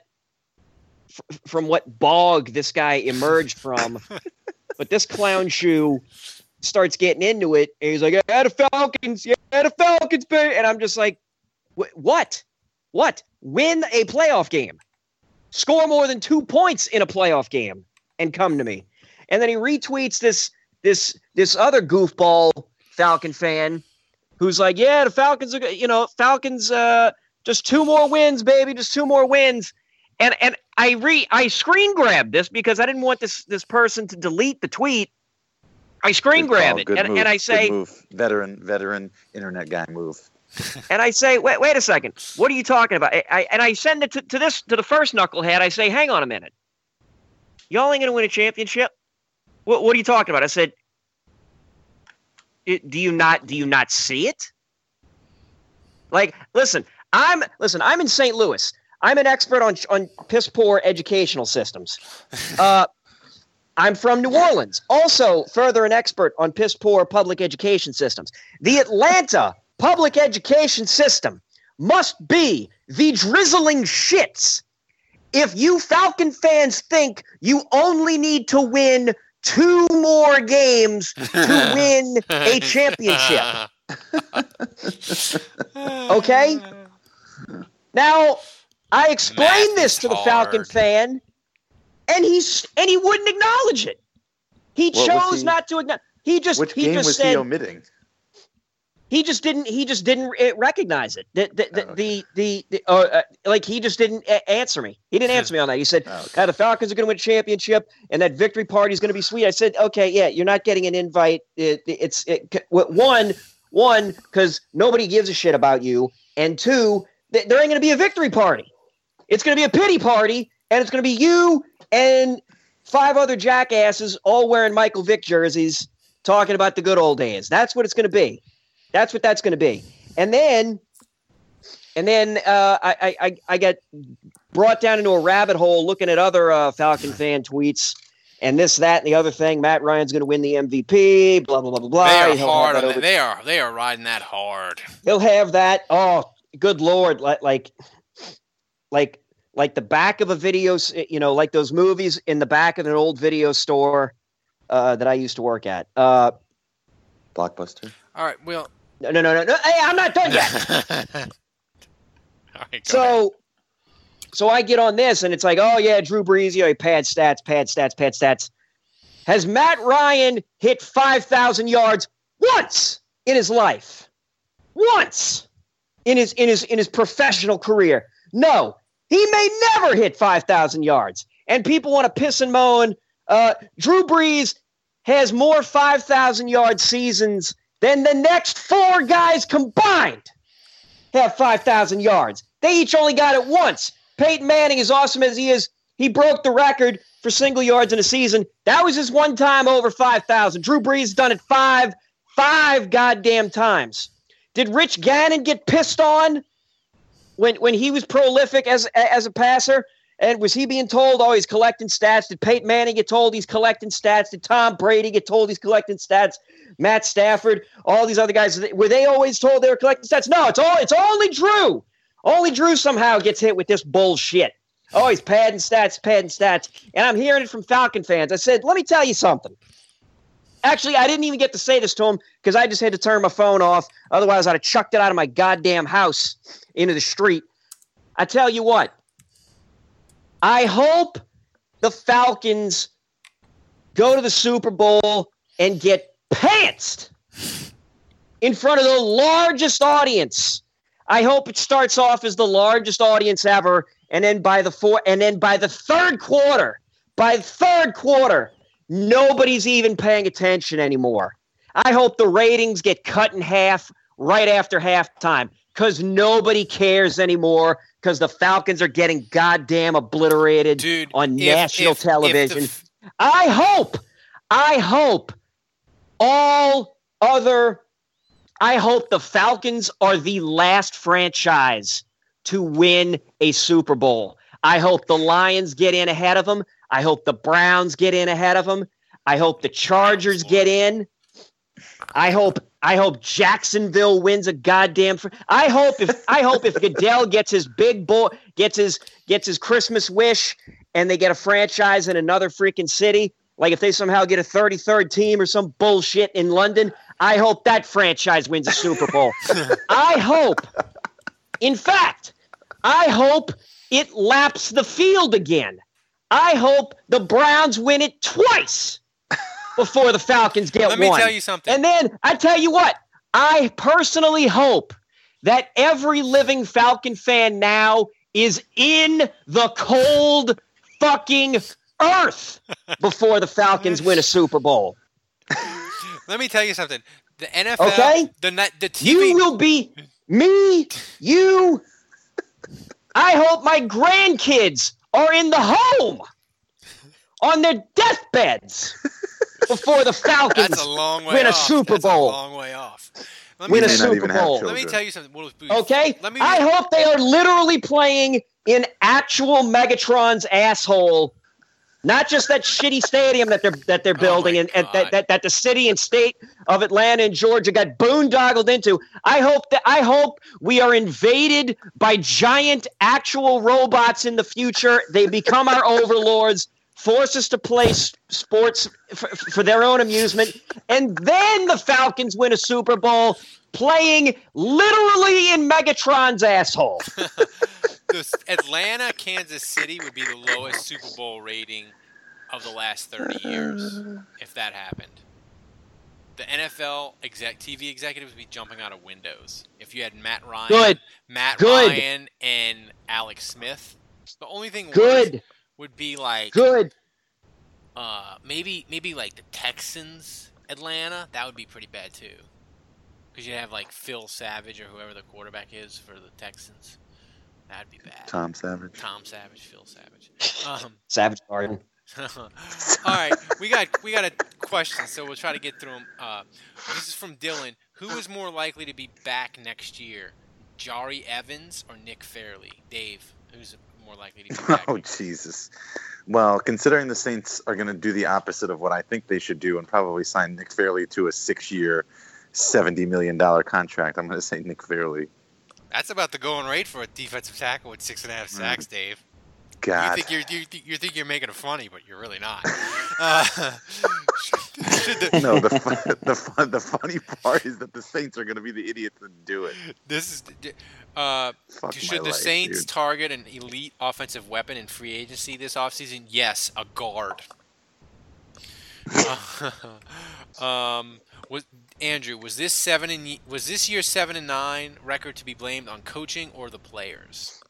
from what bog this guy emerged from. but this clown shoe starts getting into it, and he's like, "Yeah, the Falcons, yeah, the Falcons, baby," and I'm just like, "What? What? Win a playoff game, score more than two points in a playoff game, and come to me." And then he retweets this this this other goofball Falcon fan who's like, "Yeah, the Falcons are, you know, Falcons, uh, just two more wins, baby, just two more wins." And and I re I screen grabbed this because I didn't want this this person to delete the tweet. I screen Good grab call, it and, move, and I say move. veteran, veteran internet guy move. and I say, wait, wait a second, what are you talking about? I, I and I send it to, to this to the first knucklehead. I say, hang on a minute, y'all ain't gonna win a championship. What what are you talking about? I said, do you not do you not see it? Like, listen, I'm listen, I'm in St. Louis. I'm an expert on on piss poor educational systems. Uh, I'm from New Orleans, also further an expert on piss poor public education systems. The Atlanta public education system must be the drizzling shits. If you Falcon fans think you only need to win two more games to win a championship, okay? Now, I explained Math this to the Falcon hard. fan, and he's and he wouldn't acknowledge it. He What chose he- not to acknowledge. He just Which he game just was said he omitting? he just didn't he just didn't recognize it the the the, Oh, the, the, the uh, uh, like he just didn't a- answer me he didn't answer me on that he said Oh, okay. "Ah, the falcons are going to win a championship and that victory party is going to be sweet i said okay yeah you're not getting an invite it, it's it, one one because nobody gives a shit about you and two th- there ain't going to be a victory party it's going to be a pity party and it's going to be you and five other jackasses all wearing michael vick jerseys talking about the good old days that's what it's going to be that's what that's going to be. And then, and then uh, I, I, I, I get brought down into a rabbit hole looking at other uh, Falcon fan tweets and this, that, and the other thing. Matt Ryan's going to win the MVP. Blah blah blah blah blah. They are He'll hard on over- They are they are riding that hard. He'll have that. Oh, good lord! Like like like like the back of a video. You know, like those movies in the back of an old video store uh, that I used to work at. Uh, Blockbuster. All right, well. no, no, no, no, no. Hey, I'm not done yet. All right, go ahead. So, so I get on this, and it's like, oh yeah, Drew Brees, you know, pad stats, pad stats, pad stats. Has Matt Ryan hit five thousand yards once in his life? Once in his in his in his professional career? No, he may never hit five thousand yards. And people want to piss and moan. Uh, Drew Brees has more five thousand yard seasons than the next four guys combined have 5,000 yards. They each only got it once. Peyton Manning, as awesome as he is, he broke the record for single yards in a season. That was his one time over 5,000. Drew Brees done it five, five goddamn times. Did Rich Gannon get pissed on when when he was prolific as as a passer? And was he being told, oh, he's collecting stats? Did Peyton Manning get told he's collecting stats? Did Tom Brady get told he's collecting stats? Matt Stafford, all these other guys, were they always told they were collecting stats? No, it's all it's only Drew. Only Drew somehow gets hit with this bullshit. Oh, he's padding stats, padding stats. And I'm hearing it from Falcon fans. I said, let me tell you something. Actually, I didn't even get to say this to him because I just had to turn my phone off. Otherwise, I'd have chucked it out of my goddamn house into the street. I tell you what, I hope the Falcons go to the Super Bowl and get pantsed in front of the largest audience. I hope it starts off as the largest audience ever, and then by the four, and then by the third quarter, by third quarter, nobody's even paying attention anymore. I hope the ratings get cut in half right after halftime because nobody cares anymore because the Falcons are getting goddamn obliterated Dude, on if- national if- if television. f- I hope, I hope all other, I hope the Falcons are the last franchise to win a Super Bowl. I hope the Lions get in ahead of them. I hope the Browns get in ahead of them. I hope the Chargers get in. I hope I hope Jacksonville wins a goddamn. Fr- I hope if I hope if Goodell gets his big boy gets his gets his Christmas wish and they get a franchise in another freaking city, like if they somehow get a 33rd team or some bullshit in London, I hope that franchise wins a Super Bowl. I hope, in fact, I hope it laps the field again. I hope the Browns win it twice before the Falcons get one. Let me tell you something. And then I tell you what, I personally hope that every living Falcon fan now is in the cold fucking earth before the Falcons win a Super Bowl. Let me tell you something. The NFL, Okay? the the TV. You will be me, you. I hope my grandkids are in the home on their deathbeds before the Falcons That's a long way win a off. Super That's Bowl. A long way off. Let Win a may tell not you- Super Bowl. Let me tell you something. Well, Okay? Let me. I hope they are literally playing in actual Megatron's asshole. Not just that shitty stadium that they're that they're Oh building my and, and that, that that the city and state of Atlanta and Georgia got boondoggled into. I hope that I hope we are invaded by giant actual robots in the future. They become our overlords, force us to play sports for, for their own amusement, and then the Falcons win a Super Bowl playing literally in Megatron's asshole. the Atlanta, Kansas City would be the lowest Super Bowl rating of the last 30 years if that happened. The NFL exec TV executives would be jumping out of windows if you had Matt Ryan, Good. Matt Good. Ryan, and Alex Smith. The only thing Good, would be like good. uh, maybe maybe like the Texans, Atlanta. That would be pretty bad too, because you have like Phil Savage or whoever the quarterback is for the Texans. That'd be bad. Tom Savage. Tom Savage, Phil Savage. Um, Savage Garden. all right, we got we got a question, so we'll try to get through them. Uh, this is from Dylan. Who is more likely to be back next year, Jahri Evans or Nick Fairley? Dave, who's more likely to be back? Oh Jesus! Well, considering the Saints are going to do the opposite of what I think they should do and probably sign Nick Fairley to a six-year, seventy million dollar contract, I'm going to say Nick Fairley. That's about the going rate for a defensive tackle with six and a half sacks, Dave. You think you're you, think- you think you're making it funny, but you're really not. Uh, the- no. The fun, the fun, the funny part is that the Saints are going to be the idiots that do it. this is uh, should the life, Saints dude. target an elite offensive weapon in free agency this offseason? Yes, a guard. um, was Andrew was this seven and was this year seven and nine record to be blamed on coaching or the players?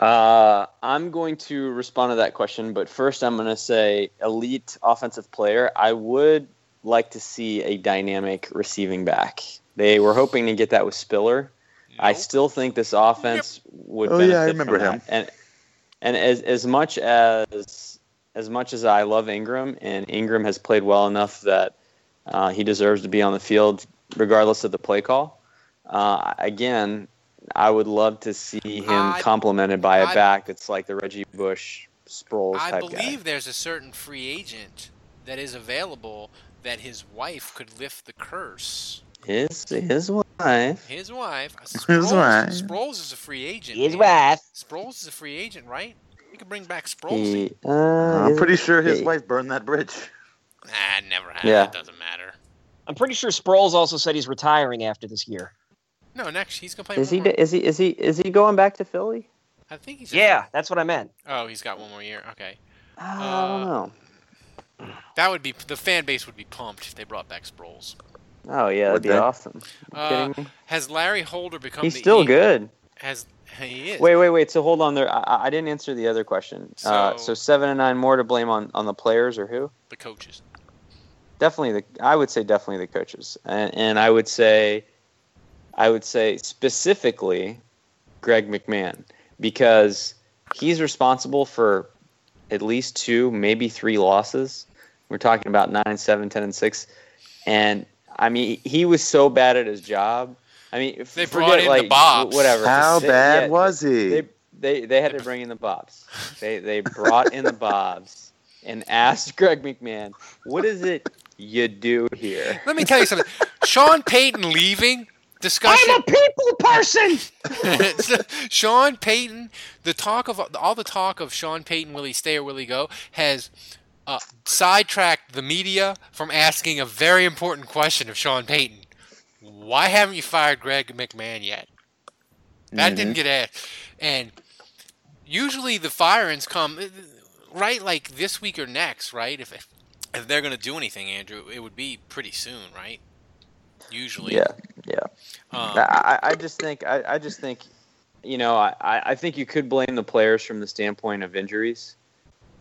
Uh, I'm going to respond to that question, but first I'm going to say elite offensive player. I would like to see a dynamic receiving back. They were hoping to get that with Spiller. I still think this offense would Oh, benefit yeah, I remember him. that. And and as as much as as much as I love Ingram, and Ingram has played well enough that uh, he deserves to be on the field regardless of the play call. Uh, again, I would love to see him I- complemented by a I- back that's like the Reggie Bush, Sproles I type believe there's a certain free agent that is available that his wife could lift the curse. His his wife. His wife. His wife. Sproles is a free agent. His man. wife. Sproles is a free agent, right? We could bring back Sproles. He, uh, I'm pretty sure his he- wife burned that bridge. Nah, never happened. Yeah. It doesn't matter. I'm pretty sure Sproles also said he's retiring after this year. No, next he's gonna play. Is one he more- is he is he is he going back to Philly? I think he's. Yeah, that's what I meant. Oh, he's got one more year. Okay. I don't Uh, know. That would be the fan base would be pumped if they brought back Sproles. Oh yeah, that'd Would be they? awesome. Uh, kidding me? Has Larry Holder become? He's the still good. Has he is? Wait, wait, wait. So hold on there. I, I didn't answer the other question. uh, So- so seven and nine more to blame on, on the players or who? The coaches. Definitely the. I would say definitely the coaches, and, and I would say, I would say specifically, Greg McMahon because he's responsible for at least two, maybe three losses. We're talking about nine, seven, ten, and six, and I mean he was so bad at his job. I mean, They forget, brought in the like, Bobs. Whatever. How They- bad yeah, was he? They, they they had to bring in the Bobs. They they brought in the Bobs and asked Greg McMahon, "What is it you do here?" Let me tell you something. Sean Payton leaving discussion. I'm a people person. Sean Payton, the talk of all the talk of Sean Payton, will he stay or will he go, has uh, sidetracked the media from asking a very important question of Sean Payton. Why haven't you fired Greg McMahon yet? That didn't get asked. And usually the firings come right like this week or next, right? If if they're going to do anything, Andrew, it would be pretty soon, right? Usually. Yeah, yeah. Um, I, I- just think I, I just think you know I, I I think you could blame the players from the standpoint of injuries,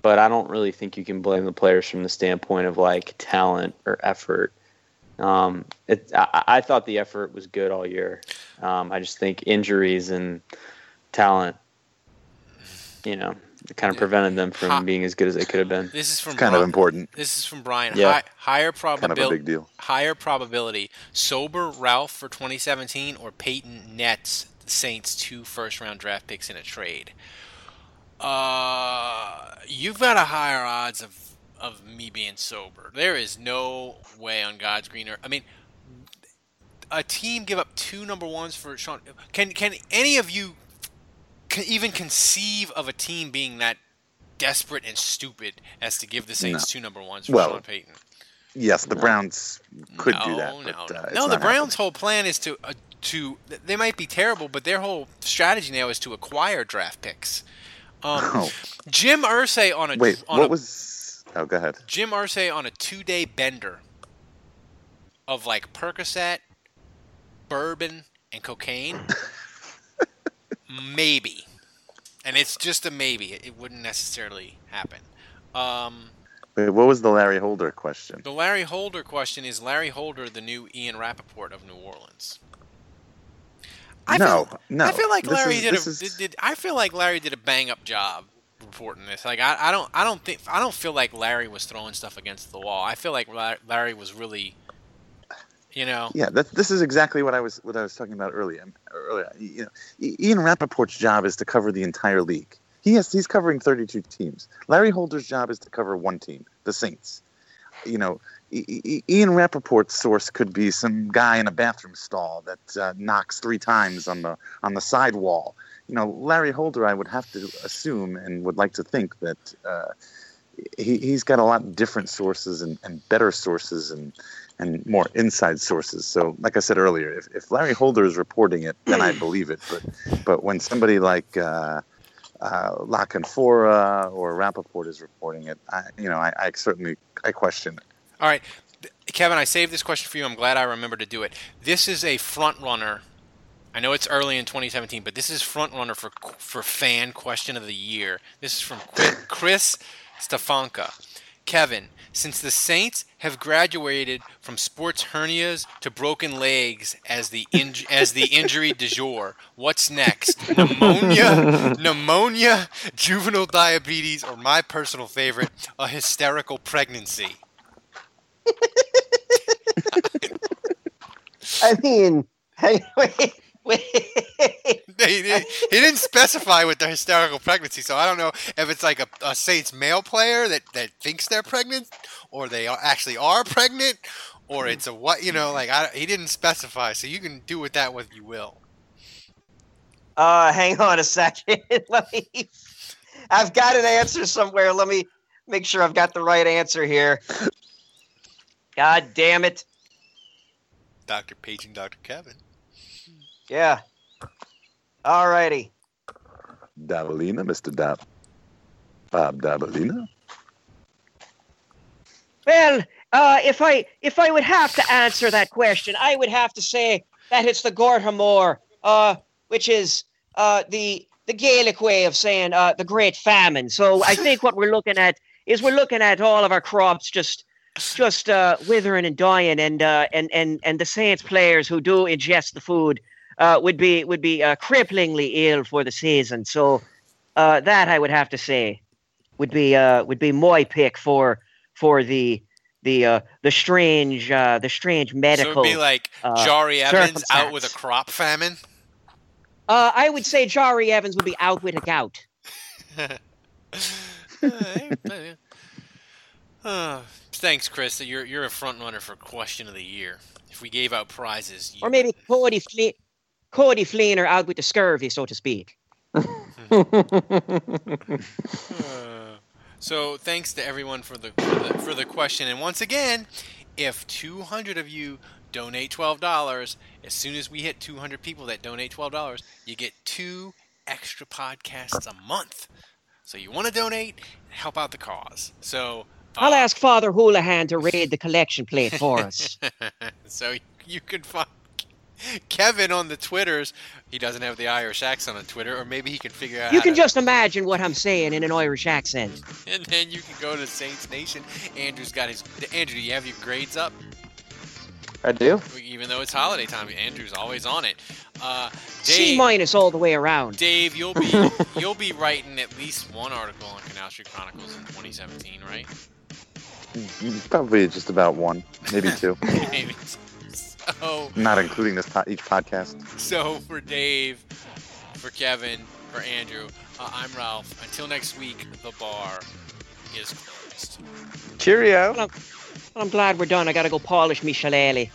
but I don't really think you can blame the players from the standpoint of like talent or effort. Um, it, I, I thought the effort was good all year. Um, I just think injuries and talent, you know, kind of prevented them from Ha- being as good as they could have been. This is from Kind of important. This is from Brian. Yeah. Hi, higher Kind of a probability. big deal. Higher probability. Sober Ralph for 2017 or Peyton nets the Saints two first round draft picks in a trade. Uh, you've got a higher odds of of me being sober. There is no way on God's green earth. I mean, a team give up two number ones for Sean. Can can any of you can even conceive of a team being that desperate and stupid as to give the Saints No. two number ones for Well, Sean Payton? Yes, the Browns could no, do that. No, but, no, uh, no. The Browns' happening. whole plan is to uh, to they might be terrible, but their whole strategy now is to acquire draft picks. Um, Oh. Jim Irsay on a Wait, on what a, was? Oh, go ahead. Jim Irsay on a two day bender of like Percocet, bourbon, and cocaine. maybe, and it's just a maybe. It, it wouldn't necessarily happen. Um, Wait, what was the Larry Holder question? the Larry Holder question is Larry Holder the new Ian Rapoport of New Orleans? I no, feel, no. I feel like This Larry is- did, a, is- did, did. I feel like Larry did a bang up job reporting this. Like I, I don't, I don't think, I don't feel like Larry was throwing stuff against the wall. I feel like Larry was really, you know, Yeah, that, this is exactly what I was what I was talking about earlier. Earlier, you know, Ian Rapoport's job is to cover the entire league. He has he's covering 32 teams. Larry Holder's job is to cover one team, the Saints. You know, Ian Rapoport's source could be some guy in a bathroom stall that uh, knocks three times on the on the side wall. You know, Larry Holder, I would have to assume and would like to think that uh, he, he's got a lot different sources and, and better sources and and more inside sources. So, like I said earlier, if, if Larry Holder is reporting it, then I believe it. But but when somebody like uh, uh, La Canfora or Rapoport is reporting it, I, you know, I, I certainly I question it. All right, Kevin, I saved this question for you. I'm glad I remembered to do it. This is a front runner. I know it's early in 2017, but this is front runner for for fan question of the year. This is from Chris Stefanka. Kevin, since the Saints have graduated from sports hernias to broken legs as the inj- as the injury du jour, what's next? Pneumonia, pneumonia, juvenile diabetes, or my personal favorite, a hysterical pregnancy? I mean, hey, wait, wait. didn't, he didn't specify with the hysterical pregnancy, so I don't know if it's like a, a Saints male player that, that thinks they're pregnant, or they are, actually are pregnant, or it's a what you know. Like I, he didn't specify, so you can do with that what you will. Uh, hang on a second. Let me. I've got an answer somewhere. Let me make sure I've got the right answer here. God damn it. Doctor paging Doctor Kevin. Yeah. All righty. Dabalina, Mr. Dab. Bob Dabalina? Well, uh, if I if I would have to answer that question, I would have to say that it's the Gorhamore, uh, which is uh, the the Gaelic way of saying uh, the Great Famine. So I think what we're looking at is we're looking at all of our crops just just uh, withering and dying, and uh, and and and the Saints players who do ingest the food uh, would be would be uh, cripplingly ill for the season. So uh, that I would have to say would be uh, would be my pick for for the the uh, the strange uh, the strange medical. So it'd be like Jahri Evans out with a crop famine. Uh, I would say Jahri Evans would be out with a gout. Uh, thanks, Chris. You're you're a front runner for question of the year. If we gave out prizes, you Or maybe Coby Fle- Coby Fleener out with the scurvy, so to speak. Uh, so thanks to everyone for the, for the for the question. And once again, if 200 of you donate $12, as soon as we hit 200 people that donate $12, you get two extra podcasts a month. So you want to donate, help out the cause. So I'll ask Father Houlihan to raid the collection plate for us. so you can find Kevin on the Twitters. He doesn't have the Irish accent on Twitter, or maybe he can figure out. You can to- just imagine what I'm saying in an Irish accent. And then you can go to Saints Nation. Andrew's got his. Andrew, do you have your grades up? I do. Even though it's holiday time, Andrew's always on it. Uh, C minus all the way around. Dave, you'll be you'll be writing at least one article on Canal Street Chronicles in 2017, right? Probably just about one, maybe two. Maybe. So, Not including this po- each podcast. so for Dave, for Kevin, for Andrew, uh, I'm Ralph. Until next week, the bar is closed. Cheerio. Well, I'm, well, I'm glad we're done. I gotta go polish me shillelagh.